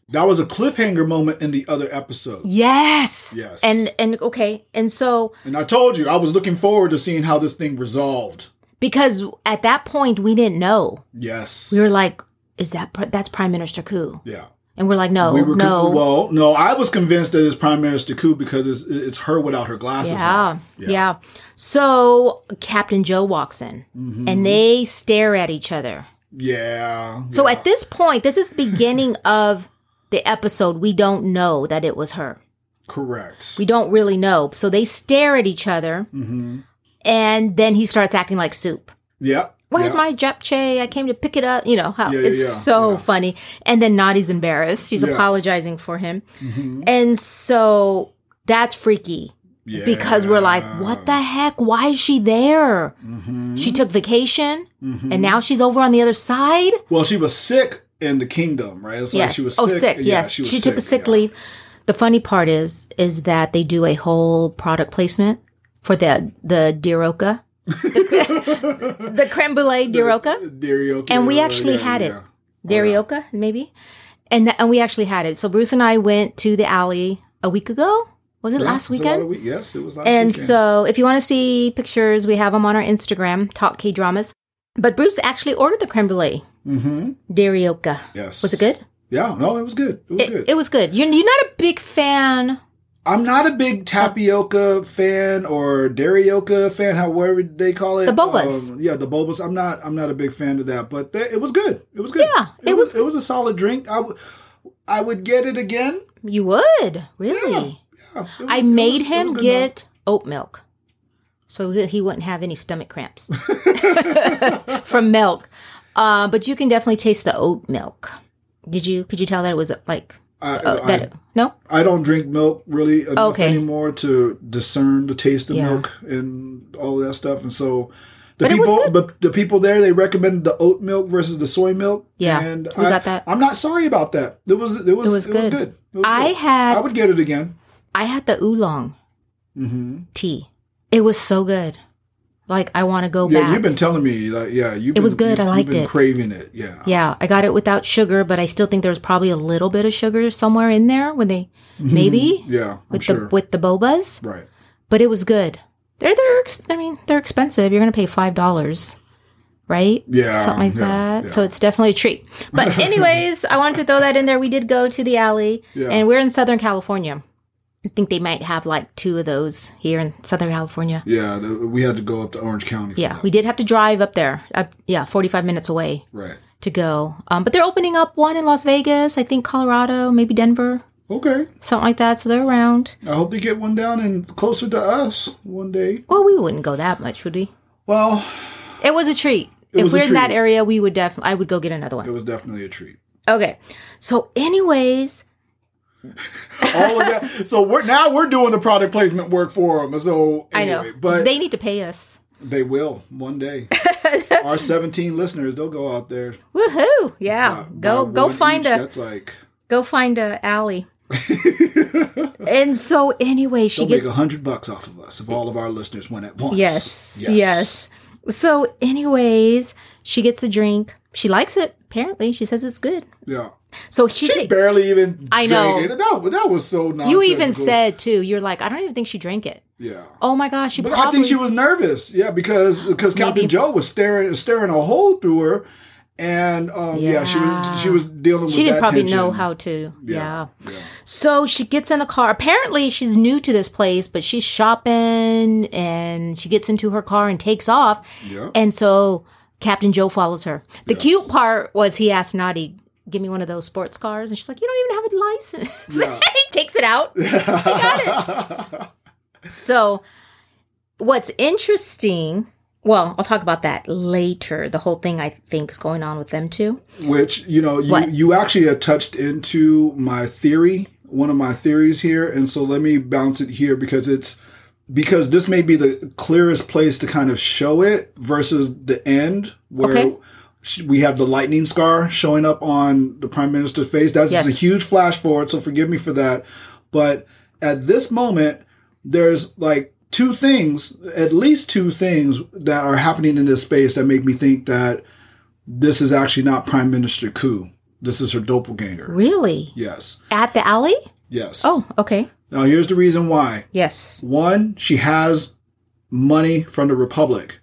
That was a cliffhanger moment in the other episode. yes. Yes. And and okay. And so And I told you I was looking forward to seeing how this thing resolved. because at that point we didn't know. Yes. We were like, is that that's Prime Minister Koo? yeah. And we're like, no, We were no. con- well, no, I was convinced that it's Prime Minister Koo because it's it's her without her glasses yeah, on. yeah. So Captain Joe walks in Mm-hmm. and they stare at each other. Yeah. So yeah. at this point, this is the beginning *laughs* of the episode. We don't know that it was her. correct. We don't really know. So they stare at each other, mm-hmm. and then he starts acting like soup. Yep. Where's yeah. my japchae? I came to pick it up. You know how Yeah, it's yeah, so funny. And then Nadi's embarrassed. She's apologizing for him, Mhm. and so that's freaky Yeah. because we're like, what the heck? Why is she there? Mhm. She took vacation, Mhm. and now she's over on the other side. Well, she was sick in the kingdom, right? It's like yes. she was oh, sick. sick. Yeah, yes. she, She, was took a sick leave. The funny part is, is that they do a whole product placement for the the Deerioca, the, *laughs* the creme brulee Deerioca, And we actually yeah, had it. yeah. Deerioca maybe, and th- and we actually had it. So Bruce and I went to the alley a week ago. Was it Yeah, last it was a lot weekend? of week- Yes, it was last And weekend. so, if you want to see pictures, we have them on our Instagram, Talk K Dramas. But Bruce actually ordered the creme brulee, mm-hmm. Yes. Was it good? Yeah, no, it was good. It was It, good. it was good. You're, you're not a big fan. I'm not a big tapioca fan or deerioca fan, however they call it. The bobas. Um, yeah, the bobas. I'm not. I'm not a big fan of that, but it was good. It was good. Yeah, it, it was. was- It was a solid drink. I would. I would get it again. You would really. Yeah, it was- I made was- him get oat milk, so he he wouldn't have any stomach cramps *laughs* from milk. Uh, but you can definitely taste the oat milk. Did you? Could you tell that it was like uh, I, no. I, I don't drink milk really enough Okay. anymore to discern the taste of Yeah. milk and all that stuff, and so. The But it was people, but the people there, they recommended the oat milk versus the soy milk. Yeah, and so we I, got that. I'm not sorry about that. It was, it was, it was was, good. good. It was I good. had I would get it again. I had the oolong hmm tea. It was so good. Like I want to go Yeah, back. you've been telling me, like, yeah, you. It was good. I liked it. Craving it, yeah. yeah, I got it without sugar, but I still think there was probably a little bit of sugar somewhere in there when they mm-hmm. maybe *laughs* Yeah, I'm with sure. the with the bobas. right. But it was good. They're they're ex- I mean they're expensive. You're gonna pay five dollars, right? Yeah, something like yeah, that. yeah. So it's definitely a treat. But *laughs* anyways, I wanted to throw that in there. We did go to the alley, Yeah. and we're in Southern California. I think they might have like two of those here in Southern California. Yeah, we had to go up to Orange County. For Yeah, that. we did have to drive up there. Uh, yeah, 45 minutes away right. to go. Um, but they're opening up one in Las Vegas, I think Colorado, maybe Denver, Okay. something like that. So they're around. I hope they get one down and closer to us one day. Well, we wouldn't go that much, would we? Well, It was a treat. If we're in that area, we would definitely. I would go get another one. it was definitely a treat. Okay. So, anyways, All of that. So we're now we're doing the product placement work for them. So I know, but they need to pay us. they will one day. *laughs* Our 17 listeners, they'll go out there. Woohoo! Yeah, buy- go buy go find each. a That's like go find a alley. *laughs* and so anyway, she They'll gets a hundred bucks off of us if all of our listeners went at once. Yes, yes. So, anyways, she gets the drink. She likes it. Apparently, she says it's good. Yeah. So she, She drank- barely even. I know. That, that was so you even said too. You're like, I don't even think she drank it. Yeah. Oh my gosh, she But probably. I think she was nervous. Yeah, because because Captain Joe was staring staring a hole through her, and um, yeah. she was she was dealing with. She didn't probably tension. know how to. Yeah. yeah. So she gets in a car. Apparently, she's new to this place, but she's shopping and she gets into her car and takes off. Yeah. And so Captain Joe follows her. The Yes. cute part was he asked Naughty, "Give me one of those sports cars," and she's like, "You don't even have a license." *laughs* He takes it out. got it. *laughs* So, what's interesting? Well, I'll talk about that later. The whole thing I think is going on with them too. Which you know you What? you actually have touched into my theory, one of my theories here, and so let me bounce it here because it's because this may be the clearest place to kind of show it versus the end where. Okay. We have the lightning scar showing up on the prime minister's face. That's Yes. a huge flash forward, so forgive me for that. But at this moment, there's like two things, at least two things that are happening in this space that make me think that this is actually not Prime Minister Koo. This is her doppelganger. Really? Yes. At the alley? Yes. Oh, okay. Now here's the reason why. Yes. One, she has money from the Republic.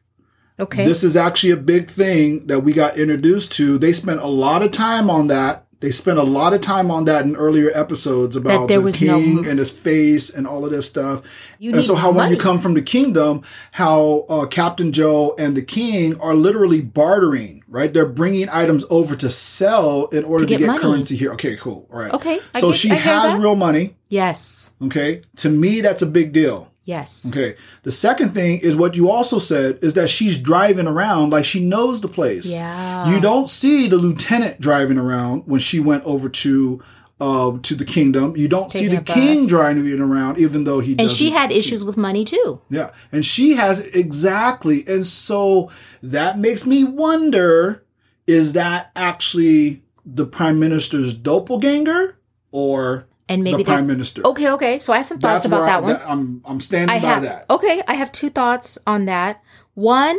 Okay. This is actually a big thing that we got introduced to. They spent a lot of time on that. They spent a lot of time on that in earlier episodes about the was no- king and his face and all of this stuff. You and so how when you come from the kingdom, how uh, Captain Joe and the king are literally bartering, right? They're bringing items over to sell in order to get get, currency here. Okay, cool. All right. Okay, So get- she has that. real money. yes. Okay. To me, that's a big deal. Yes. Okay. The second thing is what you also said is that she's driving around like she knows the place. Yeah. You don't see the lieutenant driving around when she went over to uh, to the kingdom. You don't Taking see the king driving around, even though he. And she had issues with money too. Yeah, and she has exactly, and so that makes me wonder: is that actually the prime minister's doppelganger or And maybe the prime minister? Okay, okay. So I have some thoughts That's about where I- that one. I'm I'm standing I by have that. okay. I have two thoughts on that. One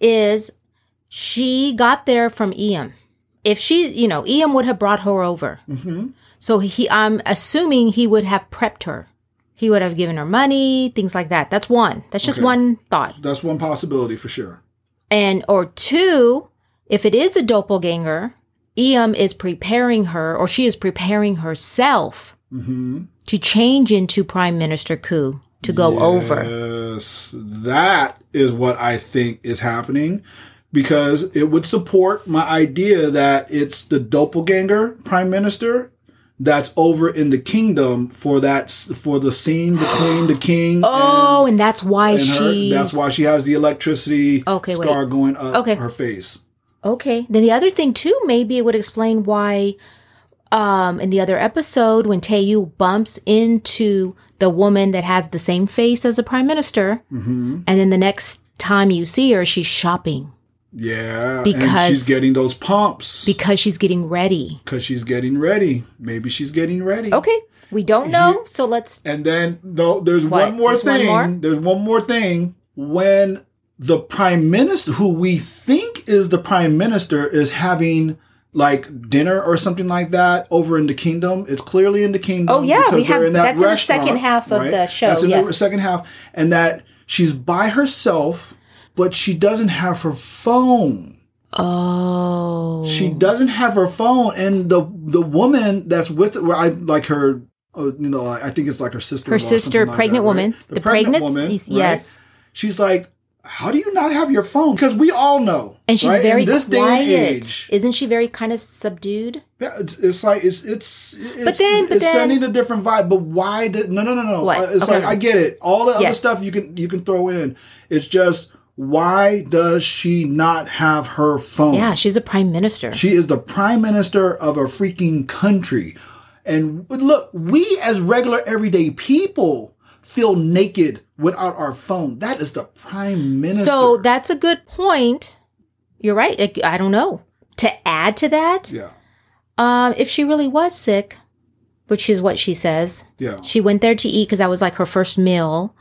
is she got there from Ian. If she, you know, Ian would have brought her over. hmm So he, I'm assuming he would have prepped her. He would have given her money, things like that. That's one. That's just Okay. one thought. That's one possibility for sure. And or two, if it is the doppelganger, Iam is preparing her, or she is preparing herself hmm to change into Prime Minister Koo to go over. Yes, that is what I think is happening because it would support my idea that it's the doppelganger prime minister that's over in the kingdom for that for the scene between the *gasps* king Oh, and that's why and, and her. she. That's why she has the electricity Okay, wait. scar going up Okay. her face. Okay. Then the other thing too, maybe it would explain why um in the other episode when Taeyul bumps into the woman that has the same face as the prime minister hmm and then the next time you see her she's shopping Yeah, Because- she's getting those pumps because she's getting ready. because she's getting ready. Maybe she's getting ready. Okay. We don't know, so let's And then no, there's What? one more There's one thing. more? There's one more thing. When the prime minister, who we think is the prime minister, is having like dinner or something like that over in the kingdom. It's clearly in the kingdom. Oh, yeah, we have- in that that's in the second half of the show, That's in the second half, and that she's by herself, but she doesn't have her phone. Oh. She doesn't have her phone, and the the woman that's with her, I like her. Uh, you know, I think it's like her sister. her sister, pregnant woman. The, pregnant, woman. yes. She's like, how do you not have your phone? Because we all know, And she's right? very in this quiet. day and age. Isn't she very kind of subdued? Yeah, it's, it's like it's it's it's, then- but it's then- sending a different vibe. But why did no no no no? What? Uh, It's Okay. like I get it. All the other stuff you can you can throw in. It's just why does she not have her phone? Yeah, she's a prime minister. She is the prime minister of a freaking country. And look, we as regular everyday people feel naked without our phone. That is the prime minister. So that's a good point. You're right. I, don't know. To add to that, yeah. um, if she really was sick, which is what she says. Yeah. She went there to eat because that was like her first meal.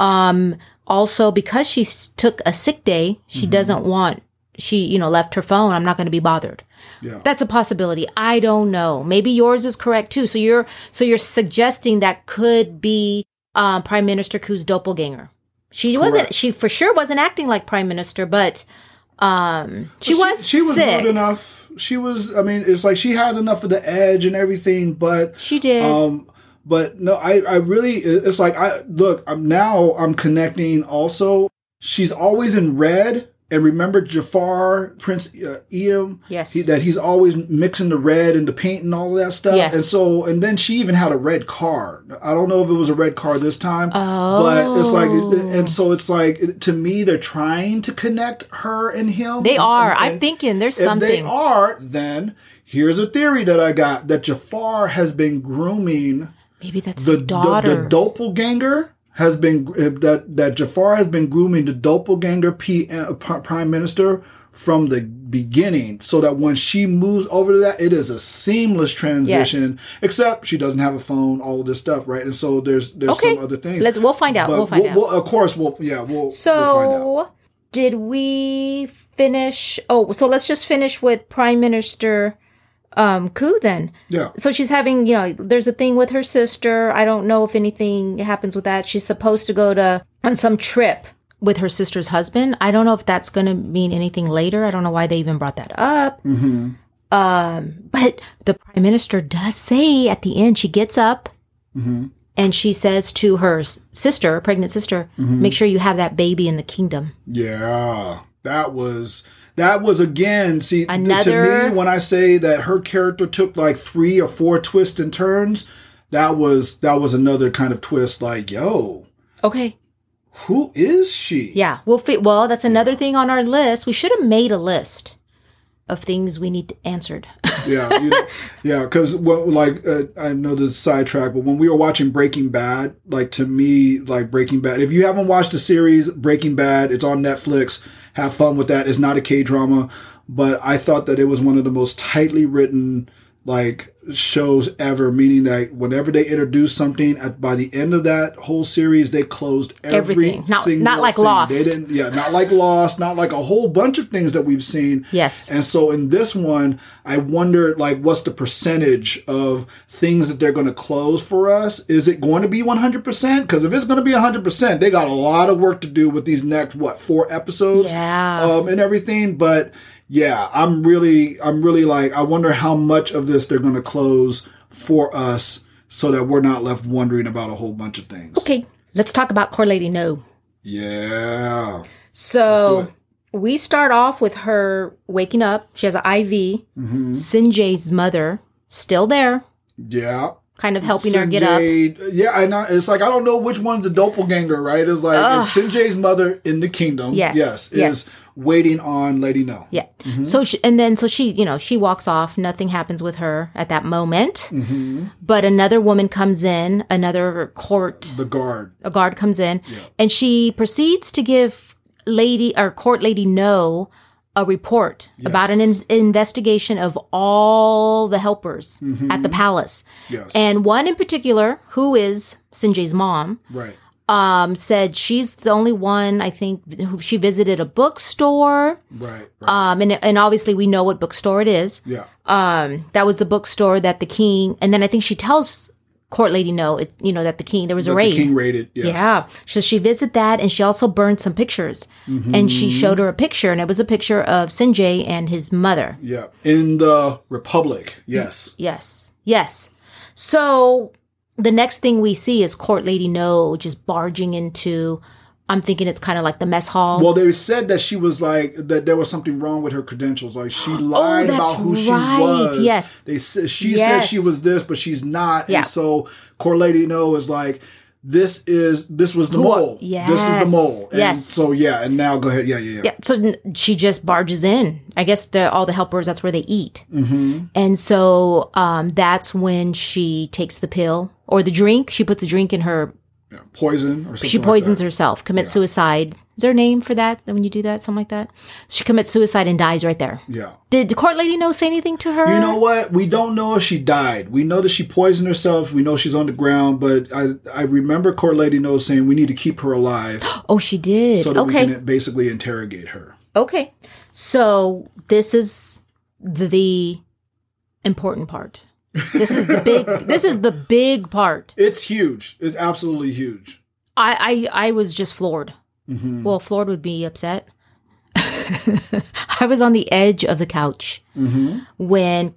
Um, also, because she took a sick day, she doesn't want, she, you know, left her phone. I'm not going to be bothered. Yeah. That's a possibility. I don't know. Maybe yours is correct too. So you're, so you're suggesting that could be, um, Prime Minister Koo's doppelganger. She wasn't, she for sure wasn't acting like Prime Minister, but, um, she, was She was sick. rude enough. She was. I mean, it's like she had enough of the edge and everything, but She did. Um, but no, I, I really, it's like I look. I'm now I'm connecting. Also, she's always in red. And remember Jafar, Prince uh, Eam, Yes. he, that he's always mixing the red and the paint and all of that stuff. Yes. And so, and then she even had a red car. I don't know if it was a red car this time, Oh. but it's like, Oh. and so it's like to me, they're trying to connect her and him. they are. And- I'm thinking there's if something. they are, then here's a theory that I got that Jafar has been grooming Maybe that's the daughter. the, the doppelganger has been uh, that that Jafar has been grooming the doppelganger P, uh, prime minister from the beginning, so that when she moves over to that, it is a seamless transition. Except she doesn't have a phone, all of this stuff, right? And so there's there's Okay. some other things. Let's. We'll find out. But we'll find out. we'll- of course, we'll yeah we'll, we'll find out. so, did we finish? Oh, so let's just finish with Prime Minister um Koo then. Yeah, So she's having, you know, there's a thing with her sister. I don't know if anything happens with that. She's supposed to go to on some trip with her sister's husband. I don't know if that's going to mean anything later. I don't know why they even brought that up. Mm-hmm. Um, but the prime minister does say at the end, she gets up Mm-hmm. and she says to her sister, pregnant sister, Mm-hmm. make sure you have that baby in the kingdom. Yeah, that was that was again. See, Another- to me, when I say that her character took like three or four twists and turns, that was that was another kind of twist. Like, yo, Okay. who is she? Yeah. We'll fit. Well, that's another thing on our list. We should have made a list of things we need answered. *laughs* yeah, you know, yeah. Because what like uh, I know is sidetrack, but when we were watching Breaking Bad, like to me, like Breaking Bad. If you haven't watched the series Breaking Bad, it's on Netflix. Have fun with that. It's not a K drama, but I thought that it was one of the most tightly written like shows ever. Meaning that whenever they introduced something, at by the end of that whole series, they closed every Everything. Not- single not like thing. Lost. They didn't. Yeah, not like Lost. Not like a whole bunch of things that we've seen. Yes. And so in this one, I wonder, like what's the percentage of things that they're going to close for us? Is it going to be 100%? Cuz if it's going to be 100%, they got a lot of work to do with these next what, 4 episodes Yeah. um and everything, but yeah, I'm really I'm really like I wonder how much of this they're going to close for us so that we're not left wondering about a whole bunch of things. Okay, let's talk about Court Lady Noh. Yeah. So we start off with her waking up. She has an IV. Mm-hmm. Sinjay's mother still there, Yeah. Kind of helping her get up. Sinjay- Yeah, I. It's like I don't know which one's the doppelganger, right? It's like it's Sinjay's mother in the kingdom. Yes, yes, yes. is waiting on Lady Noh. Yeah. Mm-hmm. So she, and then so she, you know, she walks off. Nothing happens with her at that moment. Mm-hmm. But another woman comes in. Another court The guard. a guard comes in and she proceeds to give lady or court lady Noh a report about an in- investigation of all the helpers at the palace Yes. and one in particular who is sinjay's mom right. um said she's the only one i think who she visited a bookstore Right. Right. um and, and obviously we know what bookstore it is yeah. um that was the bookstore that the king and then i think she tells court lady Noh it you know that the king there was a But raid the king raided. Yes. yeah. So she visited that and she also burned some pictures. Mm-hmm. And she showed her a picture and it was a picture of Sinjay and his mother. Yeah. In the Republic. Yes. Yes. Yes. So the next thing we see is Court Lady Noh just barging into I'm thinking it's kind of like the mess hall. Well, they said that she was like that. There was something wrong with her credentials. Like she lied Oh, about who she was. Yes. they said she Yes. said she was this, but she's not. Yeah. And so, Noh is like, this is this was the mole. This is the mole. And Yes. So yeah, and now go ahead. Yeah, yeah, yeah. yeah. So she just barges in. I guess the all the helpers that's where they eat. Mm-hmm. And so um, that's when she takes the pill or the drink. She puts the drink in her Yeah. Poison or something. she like poisons that. herself, commits suicide. Is there a name for that when you do that, something like that? She commits suicide and dies right there. Yeah. Did the court lady Noh say anything to her? You know what? We don't know if she died. We know that she poisoned herself. We know she's on the ground, but I I remember Court Lady Noh saying we need to keep her alive *gasps* Oh, she did. so that okay. we can basically interrogate her. Okay. So this is the important part. This is the big this is the big part. It's huge. It's absolutely huge. I I, I was just floored. Mm-hmm. Well, floored would be upset. *laughs* I was on the edge of the couch Mm-hmm. when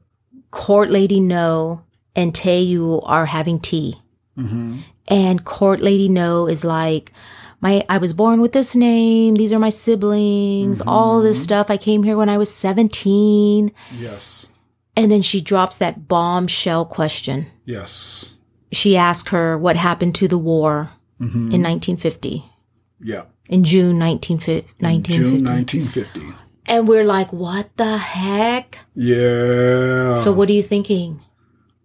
Court Lady Noh and Taeyul are having tea. Mm-hmm. And Court Lady Noh is like, my I was born with this name. These are my siblings. All this stuff. I came here when I was 17. Yes. And then she drops that bombshell question. Yes. She asked her what happened to the war Mm-hmm. in 1950, Yeah. in June 1950. June 1950. 1950. And we're like, what the heck? Yeah. So what are you thinking?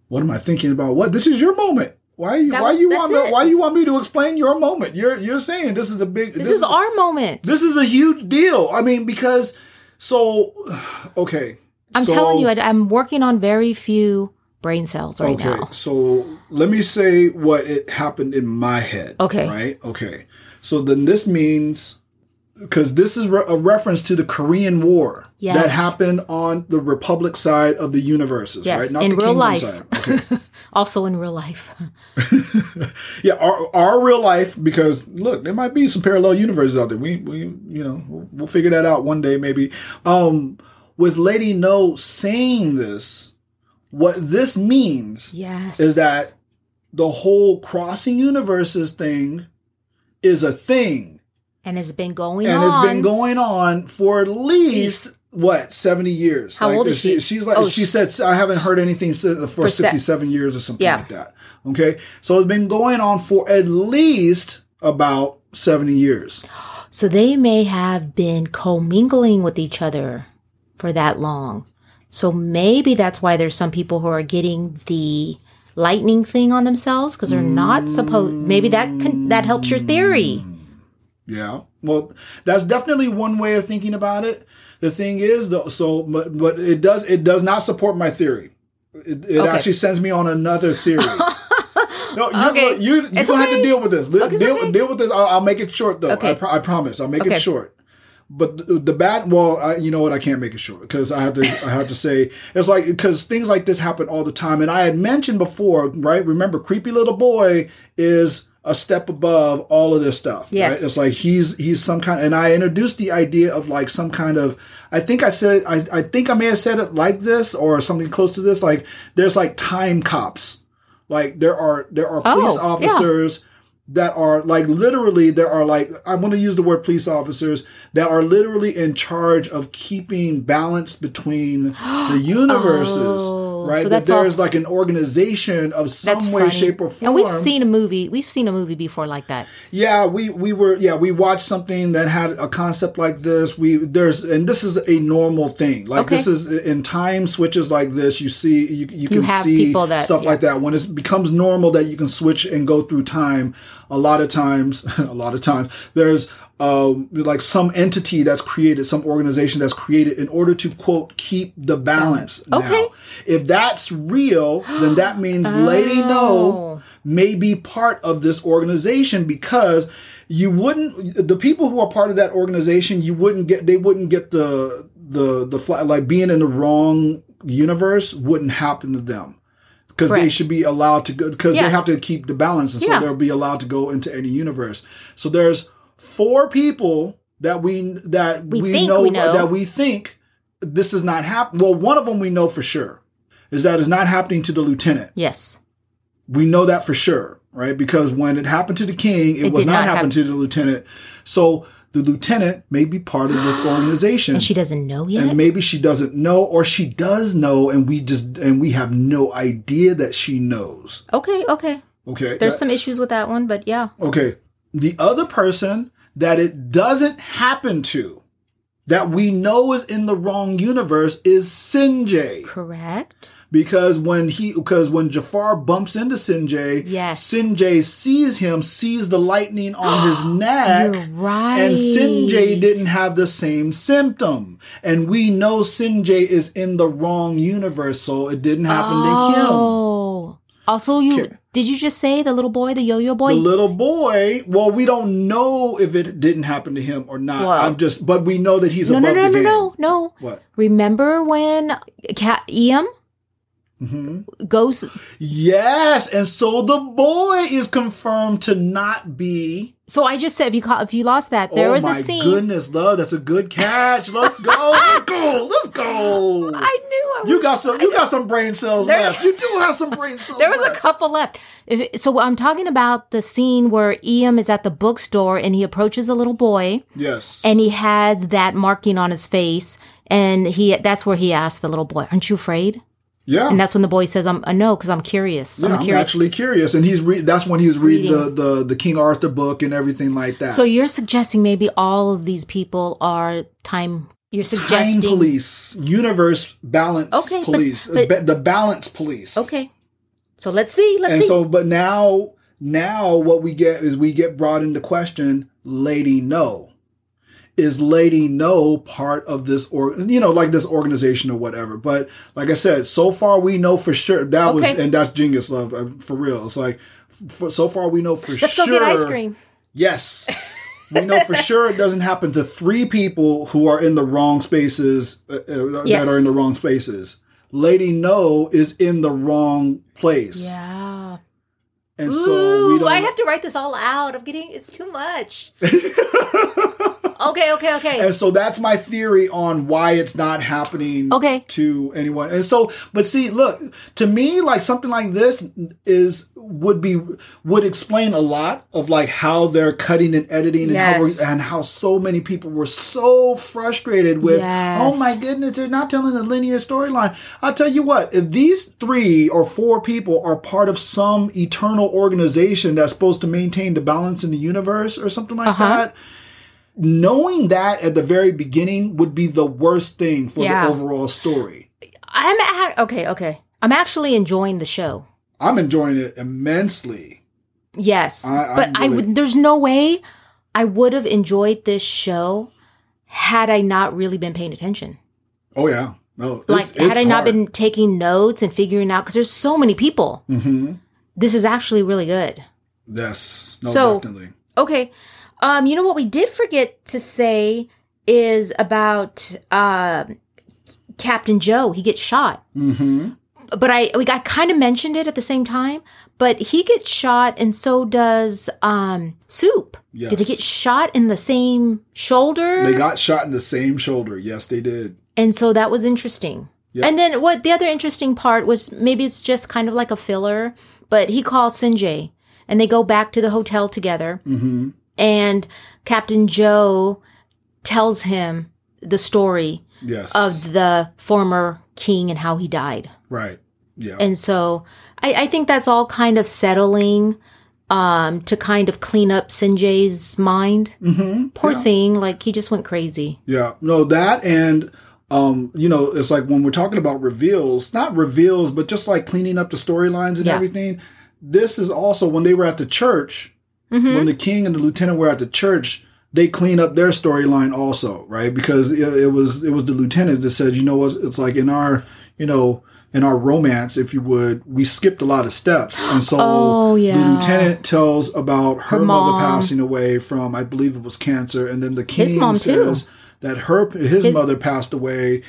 what am I thinking about? What? This is your moment. Why you That why was- you want me, why do you want me to explain your moment? You're you're saying this is a big This, is our moment. this is a huge deal. I mean because so *sighs* okay. I'm So- telling you, I, I'm working on very few brain cells right okay, now. so let me say what it happened in my head. Okay. Right? Okay. So then this means because this is re- a reference to the Korean War Yes. that happened on the Republic side of the universes, Yes, right? in real life. side. Okay. *laughs* Also in real life. *laughs* yeah, our, our real life because look, there might be some parallel universes out there. We we you know we'll, we'll figure that out one day maybe. Um, with Lady Noh saying this, what this means Yes. is that the whole crossing universes thing is a thing and it's been going and on. it's been going on for at least what 70 years How old is she? she's like Oh, she said i haven't heard anything si- uh, for, For se- 67 years or something Yeah. like that okay so it's been going on for at least about 70 years *gasps* So they may have been commingling with each other for that long. So maybe that's why there's some people who are getting the lightning thing on themselves because they're not supposed. Maybe that can, that helps your theory. yeah well that's definitely one way of thinking about it the thing is though so but, but it does it does not support my theory it, it Okay. actually sends me on another theory *laughs* No, you, Okay. you, you It's don't have to deal with this. Okay, deal, okay. deal with this. I'll, I'll make it short, though. Okay. I, pro- I promise. I'll make Okay. it short. But the, the bad, well, I, you know what? I can't make it short because I have to. I have to say it's like because things like this happen all the time. And I had mentioned before, right? Remember, creepy little boy is a step above all of this stuff. Yes. right? it's like he's he's some kind. And I introduced the idea of like some kind of. I think I said I, I think I may have said it like this or something close to this. Like there's like time cops. Like there are there are Oh, police yeah. That are like literally there are like I want to use the word police officers that are literally in charge of keeping balance between the *gasps* universes. Oh, right? so that that's all- there's like an organization of some way, funny. shape, or form. And we've seen a movie. We've seen a movie before like that. Yeah, we we were yeah we watched something that had a concept like this. We there's and this is a normal thing. Like Okay. this is in time switches like this. You see you you can have see that- stuff yeah. like that when it becomes normal that you can switch and go through time. A lot of times, *laughs* a lot of times there's. Um, like some entity that's created, some organization that's created in order to quote keep the balance. Okay. Now, if that's real, then that *gasps* means Lady Noh Oh. may be part of this organization because you wouldn't the people who are part of that organization you wouldn't get they wouldn't get the the the fly, like being in the wrong universe wouldn't happen to them because they should be allowed to go because Yeah. they have to keep the balance and so Yeah. they'll be allowed to go into any universe so there's four people that we that we, We know, we know. that we think this is not happening well one of them we know for sure is that it's not happening to the lieutenant Yes. we know that for sure, right? Because when it happened to the king, it, It was not, not happening to the lieutenant. So the lieutenant may be part of this organization. And she doesn't know yet. and maybe she doesn't know, or she does know, and we just and we have no idea that she knows. okay. Okay. Okay, There's That- some issues with that one, but yeah. okay. The other person that it doesn't happen to, that we know is in the wrong universe, is Sinjay. Correct. because when he because when Jafar bumps into Sinjay, Yes. Sinjay sees him, sees the lightning on his *gasps* neck, You're right. and Sinjay didn't have the same symptom, and we know Sinjay is in the wrong universe, so it didn't happen to him. Oh. Also, you Okay. Did you just say the little boy, the yo-yo boy? The little boy, well, we don't know if it didn't happen to him or not. Well- I'm just, but we know that he's no, above no, no, the no, game. no, no. What? Remember when Cat Eam Mm-hmm. goes? Yes, and so the boy is confirmed to not be. So I just said if you caught, if you lost that, there oh was a scene. goodness, love, that's a good catch. Let's go, let's go, let's go. *laughs* I knew I was, You got some. You got some brain cells There- left. You do have some brain *laughs* cells. There was a couple left. So I'm talking about the scene where Eam is at the bookstore and he approaches a little boy Yes. and he has that marking on his face and he that's where he asked the little boy, "Aren't you afraid?" Yeah. And that's when the boy says, "I'm uh, no, because I'm curious. yeah, I'm I'm curious." actually curious, and he's re- that's when he was reading, Reading. the, the the King Arthur book and everything like that. so you're suggesting maybe all of these people are time. You're suggesting Time police, universe balance Okay, police, but- Ba- the balance police. Okay. So let's see. Let's and see. so but now now what we get is we get brought into question lady Noh is lady Noh part of this or you know like this organization or whatever but like i said so far we know for sure that was and that's genius love uh, for real it's like f so far we know for let's sure go get ice cream. yes we know for *laughs* sure it doesn't happen to three people who are in the wrong spaces uh, uh, Yes. that are in the wrong spaces lady Noh is in the wrong place Yeah. And so we Ooh, don't. I have to write this all out. I'm getting it's too much. *laughs* okay, okay, okay. and so that's my theory on why it's not happening Okay. to anyone. And so, but see, look, to me, like something like this is would be would explain a lot of like how they're cutting and editing and how Yes. we're, and how so many people were so frustrated with, Yes. oh my goodness, they're not telling a linear storyline. I'll tell you what, if these three or four people are part of some eternal organization that's supposed to maintain the balance in the universe or something like Uh-huh. that, knowing that at the very beginning would be the worst thing for Yeah. the overall story. I'm at, okay, okay. I'm actually enjoying the show. I'm enjoying it immensely. Yes, I- but I'm I would. There's no way I would have enjoyed this show had I not really been paying attention. Oh yeah, no, Like, had I not been taking notes and figuring out, because there's so many people. hmm This is actually really good. Yes, no, So- definitely. Okay. Um, you know what we did forget to say is about um Captain Joe. He gets shot. hmm But I we got kind of mentioned it at the same time, but he gets shot and so does um Soup. Did they get shot in the same shoulder? They got shot in the same shoulder. Yes, they did. and so that was interesting. Yep. And then what the other interesting part was maybe it's just kind of like a filler, but he calls Sinjay and they go back to the hotel together. hmm and Captain Joe tells him the story Yes. of the former king and how he died. Right. Yeah. And so I, I think that's all kind of settling um, to kind of clean up Sinjay's mind. hmm Poor yeah. thing, like he just went crazy. Yeah, no, that and um, you know, it's like when we're talking about reveals, not reveals, but just like cleaning up the storylines and Yeah. everything. This is also when they were at the church, Mhm. when the king and the lieutenant were at the church, they clean up their storyline also, right? Because it, it was it was the lieutenant that said, you know what, it's like in our, you know, in our romance, if you would, we skipped a lot of steps, and so Oh, the lieutenant tells about her, Her mother mom. passing away from, I believe it was cancer, and then the king mom, too. says that her his, His- mother passed away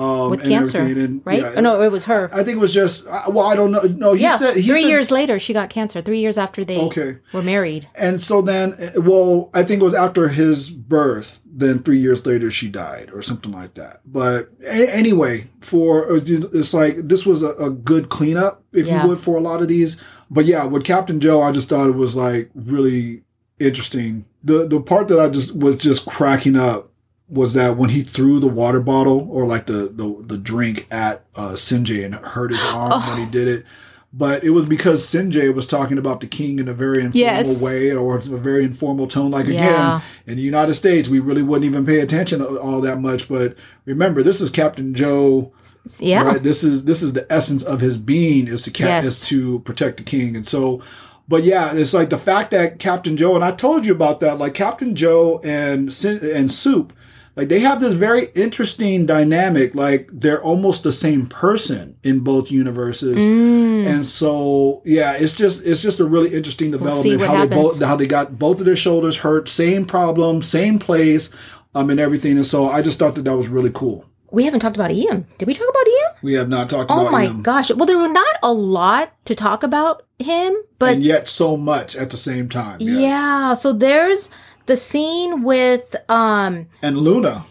um, With cancer, and right? yeah, oh, no, it was her. I think it was just uh, well, I don't know. No, he yeah, said he three said- years later, she got cancer. Three years after they Okay. were married. And so then, uh, well, I think it was after his birth. Then three years later, she died, or something like that. But a- anyway, for uh, it's like this was a, a good cleanup, if Yeah. you would, for a lot of these. But yeah, with Captain Joe, I just thought it was like really interesting. The the part that I just was just cracking up was that when he threw the water bottle or like the the, the drink at uh, Sinjay and hurt his arm when he did it. But it was because Sinjay was talking about the king in a very informal Yes. way or a very informal tone. Like Yeah. again, in the United States, we really wouldn't even pay attention all that much. But remember, this is Captain Joe. Yeah. Right? This is this is the essence of his being is to cap- Yes. is to protect the king. And so but yeah, it's like the fact that Captain Joe and I told you about that, like Captain Joe and Sin- and Soup, like they have this very interesting dynamic. Like they're almost the same person in both universes, Mm. and so yeah, it's just it's just a really interesting development what how they both how they got both of their shoulders hurt, same problem, same place, um, and everything. And so I just thought that that was really cool. We haven't talked about Ian. Did we talk about Ian? We have not talked about Ian. Oh about my him, gosh. Well, there were not a lot to talk about him, but and yet so much at the same time. Yes. yeah. So there's the scene with um. and Luna.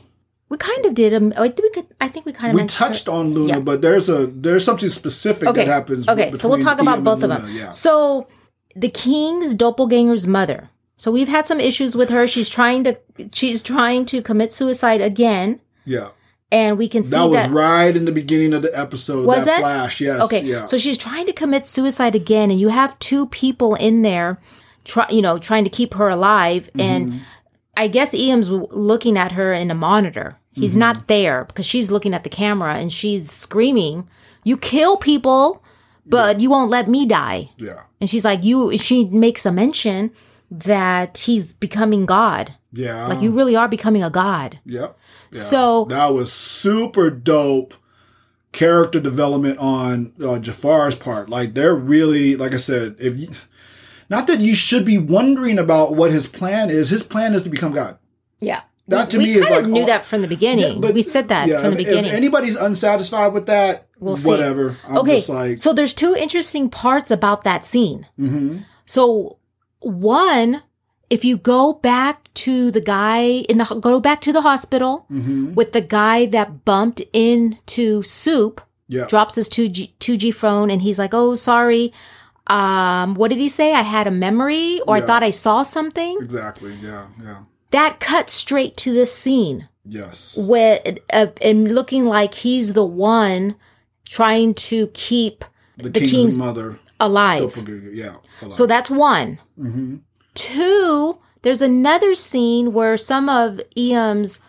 We kind of did. Um, I think we could. I think we kind of we mentioned her- touched on Luna, Yeah. but there's a there's something specific Okay. that happens. Okay, so we'll talk about both of them. Yeah. So the king's doppelganger's mother. So we've had some issues with her. She's trying to she's trying to commit suicide again, yeah, and we can see that that. was right in the beginning of the episode. Was that it? flash? Yes. okay, Yeah. so she's trying to commit suicide again, and you have two people in there, try you know trying to keep her alive, Mm-hmm. and I guess Ian's looking at her in a monitor. He's Mm-hmm. not there because she's looking at the camera and she's screaming, "You kill people, but you won't let me die." yeah. And she's like, you, she makes a mention that he's becoming God. Yeah. Like you really are becoming a God. Yep. Yeah. So- that was super dope character development on uh, Jafar's part. Like they're really, like I said, if you, not that you should be wondering about what his plan is. His plan is to become God. Yeah. That to we me is kind of like knew all- that from the beginning. Yeah, but- we said that Yeah, from the beginning. If anybody's unsatisfied with that, We'll see. whatever. I'm okay. just like, so there's two interesting parts about that scene. mhm. So one, if you go back to the guy in the, go back to the hospital Mhm. with the guy that bumped into soup, yeah, drops his 2G, 2G phone and he's like, oh, sorry. Um, what did he say? I had a memory or I thought I saw something. exactly. Yeah, yeah, That cut straight to this scene yes, where, uh, and looking like he's the one trying to keep the, the king's, king's mother. alive. Yeah. So that's one. hmm Two, there's another scene where some of Eam's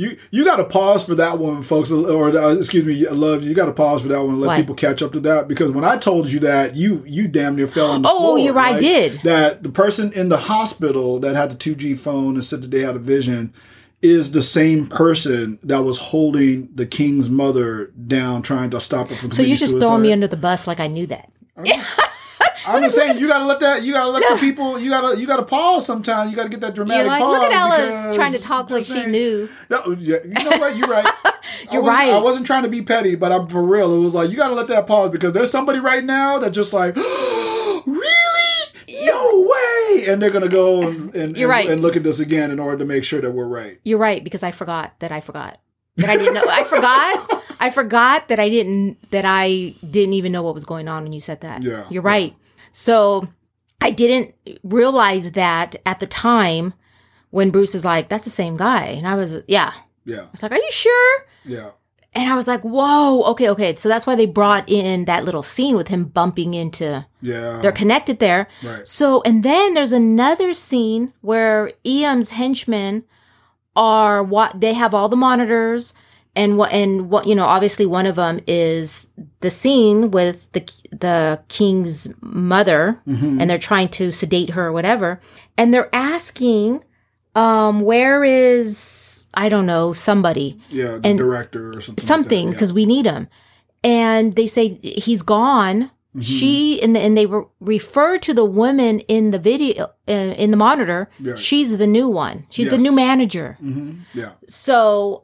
You you got to pause for that one, folks, or uh, excuse me, I love. You You got to pause for that one. and Let What? people catch up to that because when I told you that, you you damn near fell on the Oh, floor. you're right, I like, did. That the person in the hospital that had the two G phone and said that they had a vision is the same person that was holding the king's mother down, trying to stop her from. So you're just suicide. throwing me under the bus like I knew that. *laughs* I'm just saying you gotta let that you gotta let the people you gotta you gotta pause sometimes. You gotta get that dramatic like, pause. look at Alice trying to talk like just she saying- knew. No, yeah, you know what? You're right. *laughs* I You're wasn't- right. I wasn't trying to be petty, but I'm for real. It was like you got to let that pause because there's somebody right now that just like, *gasps* really? No way! And they're gonna go and and, You're and, right. and look at this again in order to make sure that we're right. You're right because I forgot that I forgot that I didn't know. I forgot. I forgot that I didn't that I didn't even know what was going on when you said that. Yeah, You're right. So I didn't realize that at the time when Bruce is like, "That's the same guy," and I was, yeah. Yeah, I was like, "Are you sure?" yeah, And I was like, "Whoa, okay, okay." So that's why they brought in that little scene with him bumping into. yeah. They're connected there. right. So, and then there's another scene where Eam's henchmen are what they have all the monitors and what and what you know obviously one of them is the scene with the the king's mother Mhm. and they're trying to sedate her or whatever and they're asking um where is I don't know somebody Yeah, the and director or something. something like because we need him and they say he's gone Mhm. she and, and they re- refer to the woman in the video uh, in the monitor Yeah. she's the new one she's the new manager yeah. Mhm. Yeah. so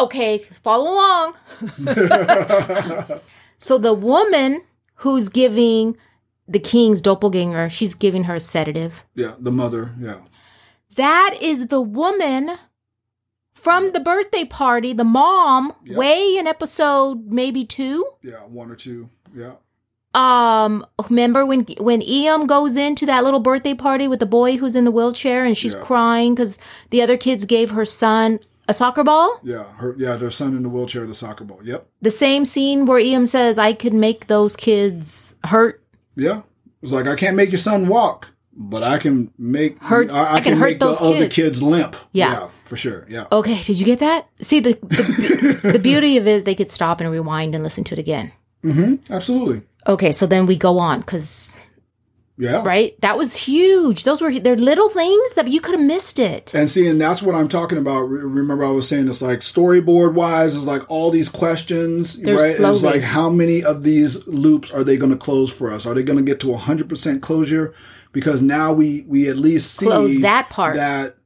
okay follow along *laughs* so the woman who's giving the king's doppelganger she's giving her a sedative yeah, the mother. Yeah, that is the woman from the birthday party the mom way in episode maybe two yeah, one or two. Yeah, um remember when when Eam goes into that little birthday party with the boy who's in the wheelchair and she's Yeah. crying because the other kids gave her son a soccer ball. Yeah, her yeah, their son in the wheelchair, the soccer ball. Yep. The same scene where Ian says, "I could make those kids hurt." Yeah. It's like I can't make your son walk, but I can make Hurt- I, I I can can, hurt make the those other kids. kids limp. Yeah. for sure. Yeah. Okay, did you get that? See the the, the *laughs* beauty of it, they could stop and rewind and listen to it again. Mm-hmm. Absolutely. Okay, so then we go on because Yeah. right, that was huge. Those were they're little things that you could have missed it. And see, and that's what I'm talking about. Remember, I was saying it's like storyboard wise, is like all these questions, They're right? And It's like how many of these loops are they going to close for us? Are they going to get to 100% closure? Because now we we at least see Close that part. That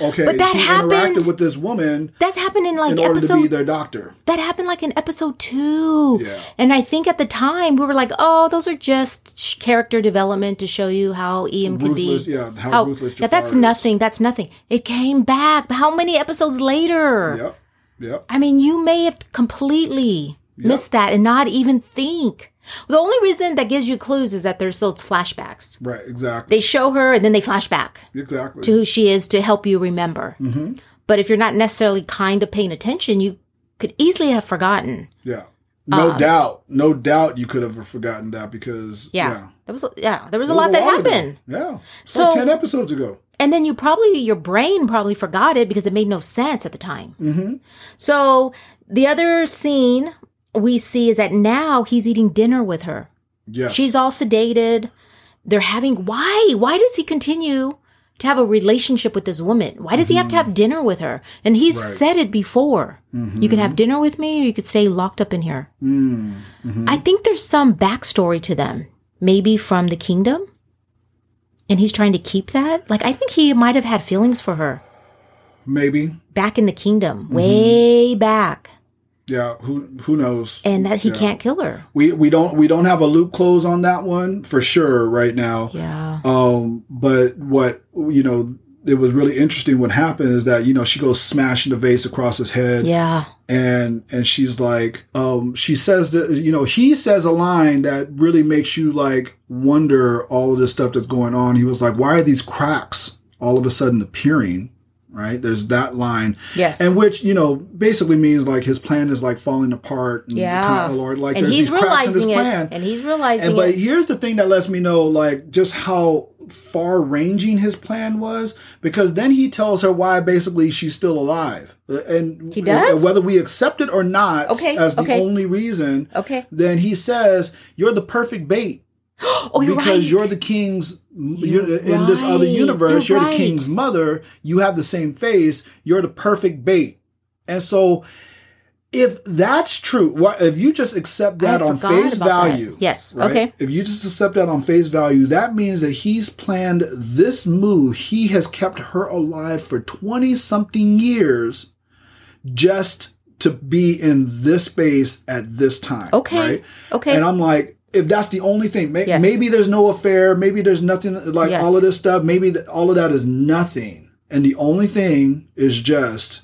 okay, But that happened- with this woman That's happened in like in order to be their doctor. that happened like in episode two. Yeah. And I think at the time we were like, oh, those are just sh- character development to show you how Ian could Ruthless, be. yeah, how, ruthless. yeah, that's is. nothing. That's nothing. It came back. But how many episodes later? Yep, yep. I mean, you may have completely missed that and not even think. The only reason that gives you clues is that there's those flashbacks. Right, exactly, They show her and then they flash back exactly. to who she is to help you remember. Mm-hmm. But if you're not necessarily kind of paying attention, you could easily have forgotten. yeah, no Um, doubt, no doubt. You could have forgotten that because Yeah. yeah There was yeah, there was a lot was that happened. Yeah, So- like ten episodes ago. And then you probably your brain probably forgot it because it made no sense at the time. Mm-hmm. So the other scene we see is that now he's eating dinner with her. Yes, She's all sedated. They're having why? Why does he continue to have a relationship with this woman? Why does he have to have dinner with her? And he's Mm-hmm. Right. said it before. You can have dinner with me or you could stay locked up in here. Mm-hmm. I think there's some backstory to them. Maybe from the kingdom. And he's trying to keep that. Like I think he might have had feelings for her maybe. back in the kingdom, Mm-hmm. way back. Yeah, who who knows? And that he Yeah. can't kill her. We we don't we don't have a loop close on that one for sure right now. Yeah. Um, but what you know, it was really interesting. What happened is that you know she goes smashing the vase across his head, Yeah. and and she's like, um, she says that you know he says a line that really makes you like wonder all of this stuff that's going on. He was like, why are these cracks all of a sudden appearing? Right? There's that line. Yes. And which, you know, basically means like his plan is like falling apart. And Yeah. kind of, Lord, like and there's he's these cracks in his realizing it. plan. And he's realizing And but it. here's the thing that lets me know like just how far ranging his plan was because then he tells her why basically she's still alive. And He does? whether we accept it or not Okay, as the okay. only reason, Okay. then he says you're the perfect bait *gasps* Oh, you're because right. you're the king's you're, You're in this other universe You're you're, right. the king's mother you have the same face you're the perfect bait and so if that's true if you just accept that I on face about that. value Yes, right? okay. if you just accept that on face value that means that he's planned this move he has kept her alive for 20 something years just to be in this space at this time Okay. right Okay. and I'm like, if that's the only thing, may- Yes. maybe there's no affair, maybe there's nothing like Yes. all of this stuff, maybe th- all of that is nothing. And the only thing is just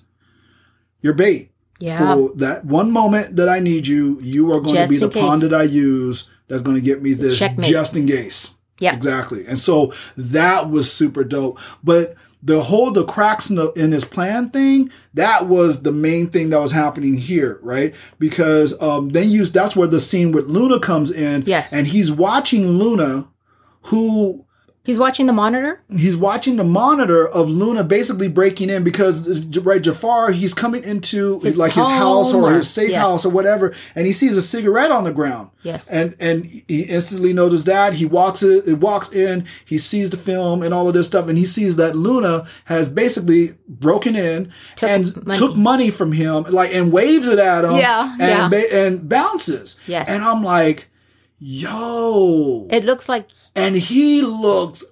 your bait. Yeah. For that one moment that I need you, you are going Just to be the case. pawn that I use that's going to get me this Checkmate. just in case. Yeah. Exactly. And so that was super dope. But the whole the cracks in, the, in his plan thing, that was the main thing that was happening here, right? Because um then you that's where the scene with Luna comes in. Yes. And he's watching Luna who He's watching the monitor. he's watching the monitor of Luna basically breaking in because right Jafar he's coming into His like his house or or- his safe yes. house or whatever and he sees a cigarette on the ground Yes. and and he instantly noticed that he walks it, it walks in he sees the film and all of this stuff and he sees that Luna has basically broken in Took and money. took money from him like and waves it at him Yeah, and yeah. ba- and bounces Yes. and I'm like yo It looks like and he looks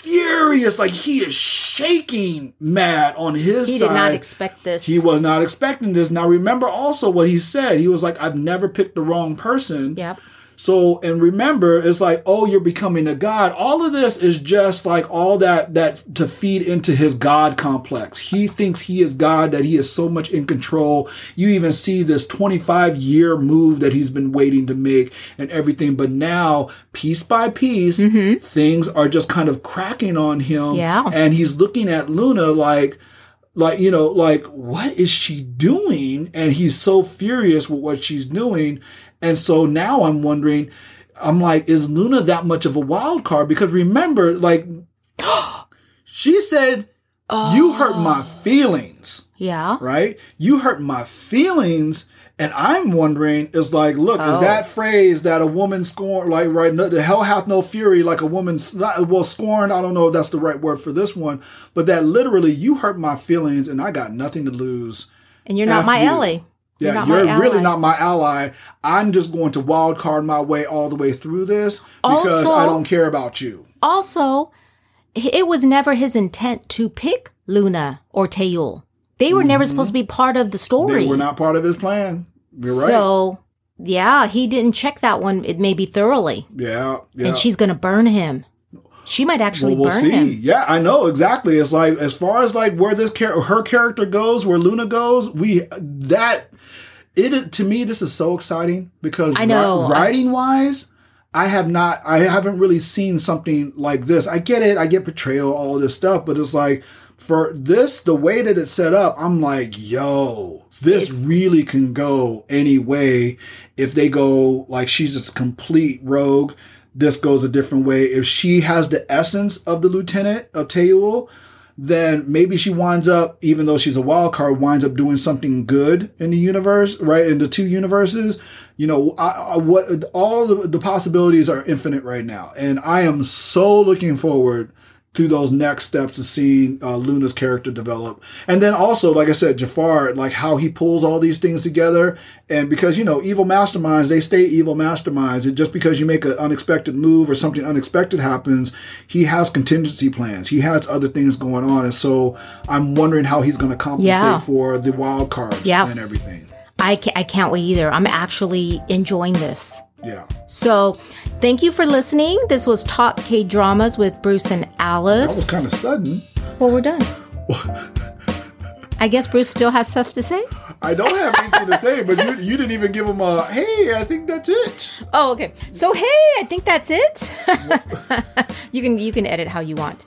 furious, like he is shaking mad on his he side. He did not expect this. he was not expecting this. Now remember also what he said. He was like, "I've never picked the wrong person." Yep. So and remember, it's like, oh, you're becoming a god. All of this is just like all that that to feed into his god complex. He thinks he is God, that he is so much in control. You even see this 25 year move that he's been waiting to make and everything. But now, piece by piece, mm-hmm. things are just kind of cracking on him. Yeah. And he's looking at Luna like, like you know like what is she doing and he's so furious with what she's doing and so now i'm wondering i'm like is luna that much of a wild card because remember like *gasps* she said you hurt my oh. feelings Yeah. right you hurt my feelings and i'm wondering is like look is Oh. that phrase that a woman scorn like right no, the hell hath no fury like a woman well scorned i don't know if that's the right word for this one but that literally you hurt my feelings and i got nothing to lose And you're not F my you. ally. Yeah, you're, my really ally. not my ally. I'm just going to wild card my way all the way through this because Also- I don't care about you. Also, it was never his intent to pick Luna or Taeyul. They were never supposed to be part of the story. Mm-hmm. They were not part of his plan. You're right. So, yeah, he didn't check that one. It maybe thoroughly, yeah, yeah. and she's gonna burn him. She might actually well, we'll burn see. him. Yeah, I know exactly. It's like as far as like where this char- her character goes, where Luna goes, we that it is- to me this is so exciting because I know. writing wise. I have not, I haven't really seen something like this. I get it. I get portrayal, all of this stuff, but it's like for this, the way that it's set up, I'm like, yo, this really can go any way. If they go like she's just complete rogue, this goes a different way. If she has the essence of the lieutenant of Taeyul, then maybe she winds up, even though she's a wild card, winds up doing something good in the universe, right? In the two universes, you know, I, I, what all the, the possibilities are infinite right now, and I am so looking forward to those next steps of seeing uh, Luna's character develop, and then also, like I said, Jafar, like how he pulls all these things together, and because you know, evil masterminds, they stay evil masterminds, and just because you make an unexpected move or something unexpected happens, he has contingency plans, he has other things going on, and so I'm wondering how he's going to compensate Yeah. for the wild cards Yeah. and everything. I can't, I can't wait either. I'm actually enjoying this. Yeah. So, thank you for listening. This was Talk K Dramas with Bruce and Alice. That was kind of sudden. well, we're done. I guess Bruce still has stuff to say. I don't have anything to say, but you, you didn't even give him a hey. I think that's it. Oh, okay. So hey, I think that's it. *laughs* you can you can edit how you want.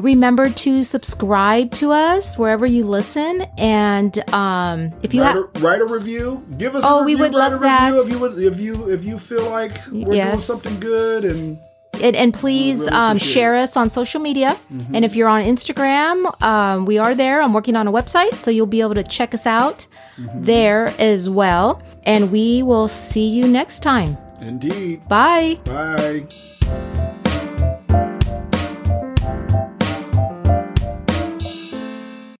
Remember to subscribe to us wherever you listen, and um, if you Write have a, write a review. Give us. Oh, a we would love that. If you would, if you if you feel like we're doing something good and and, and please really um, share us on social media. And if you're on Instagram, um, we are there. I'm working on a website, so you'll be able to check us out there as well. And we will see you next time. indeed. Bye. Bye.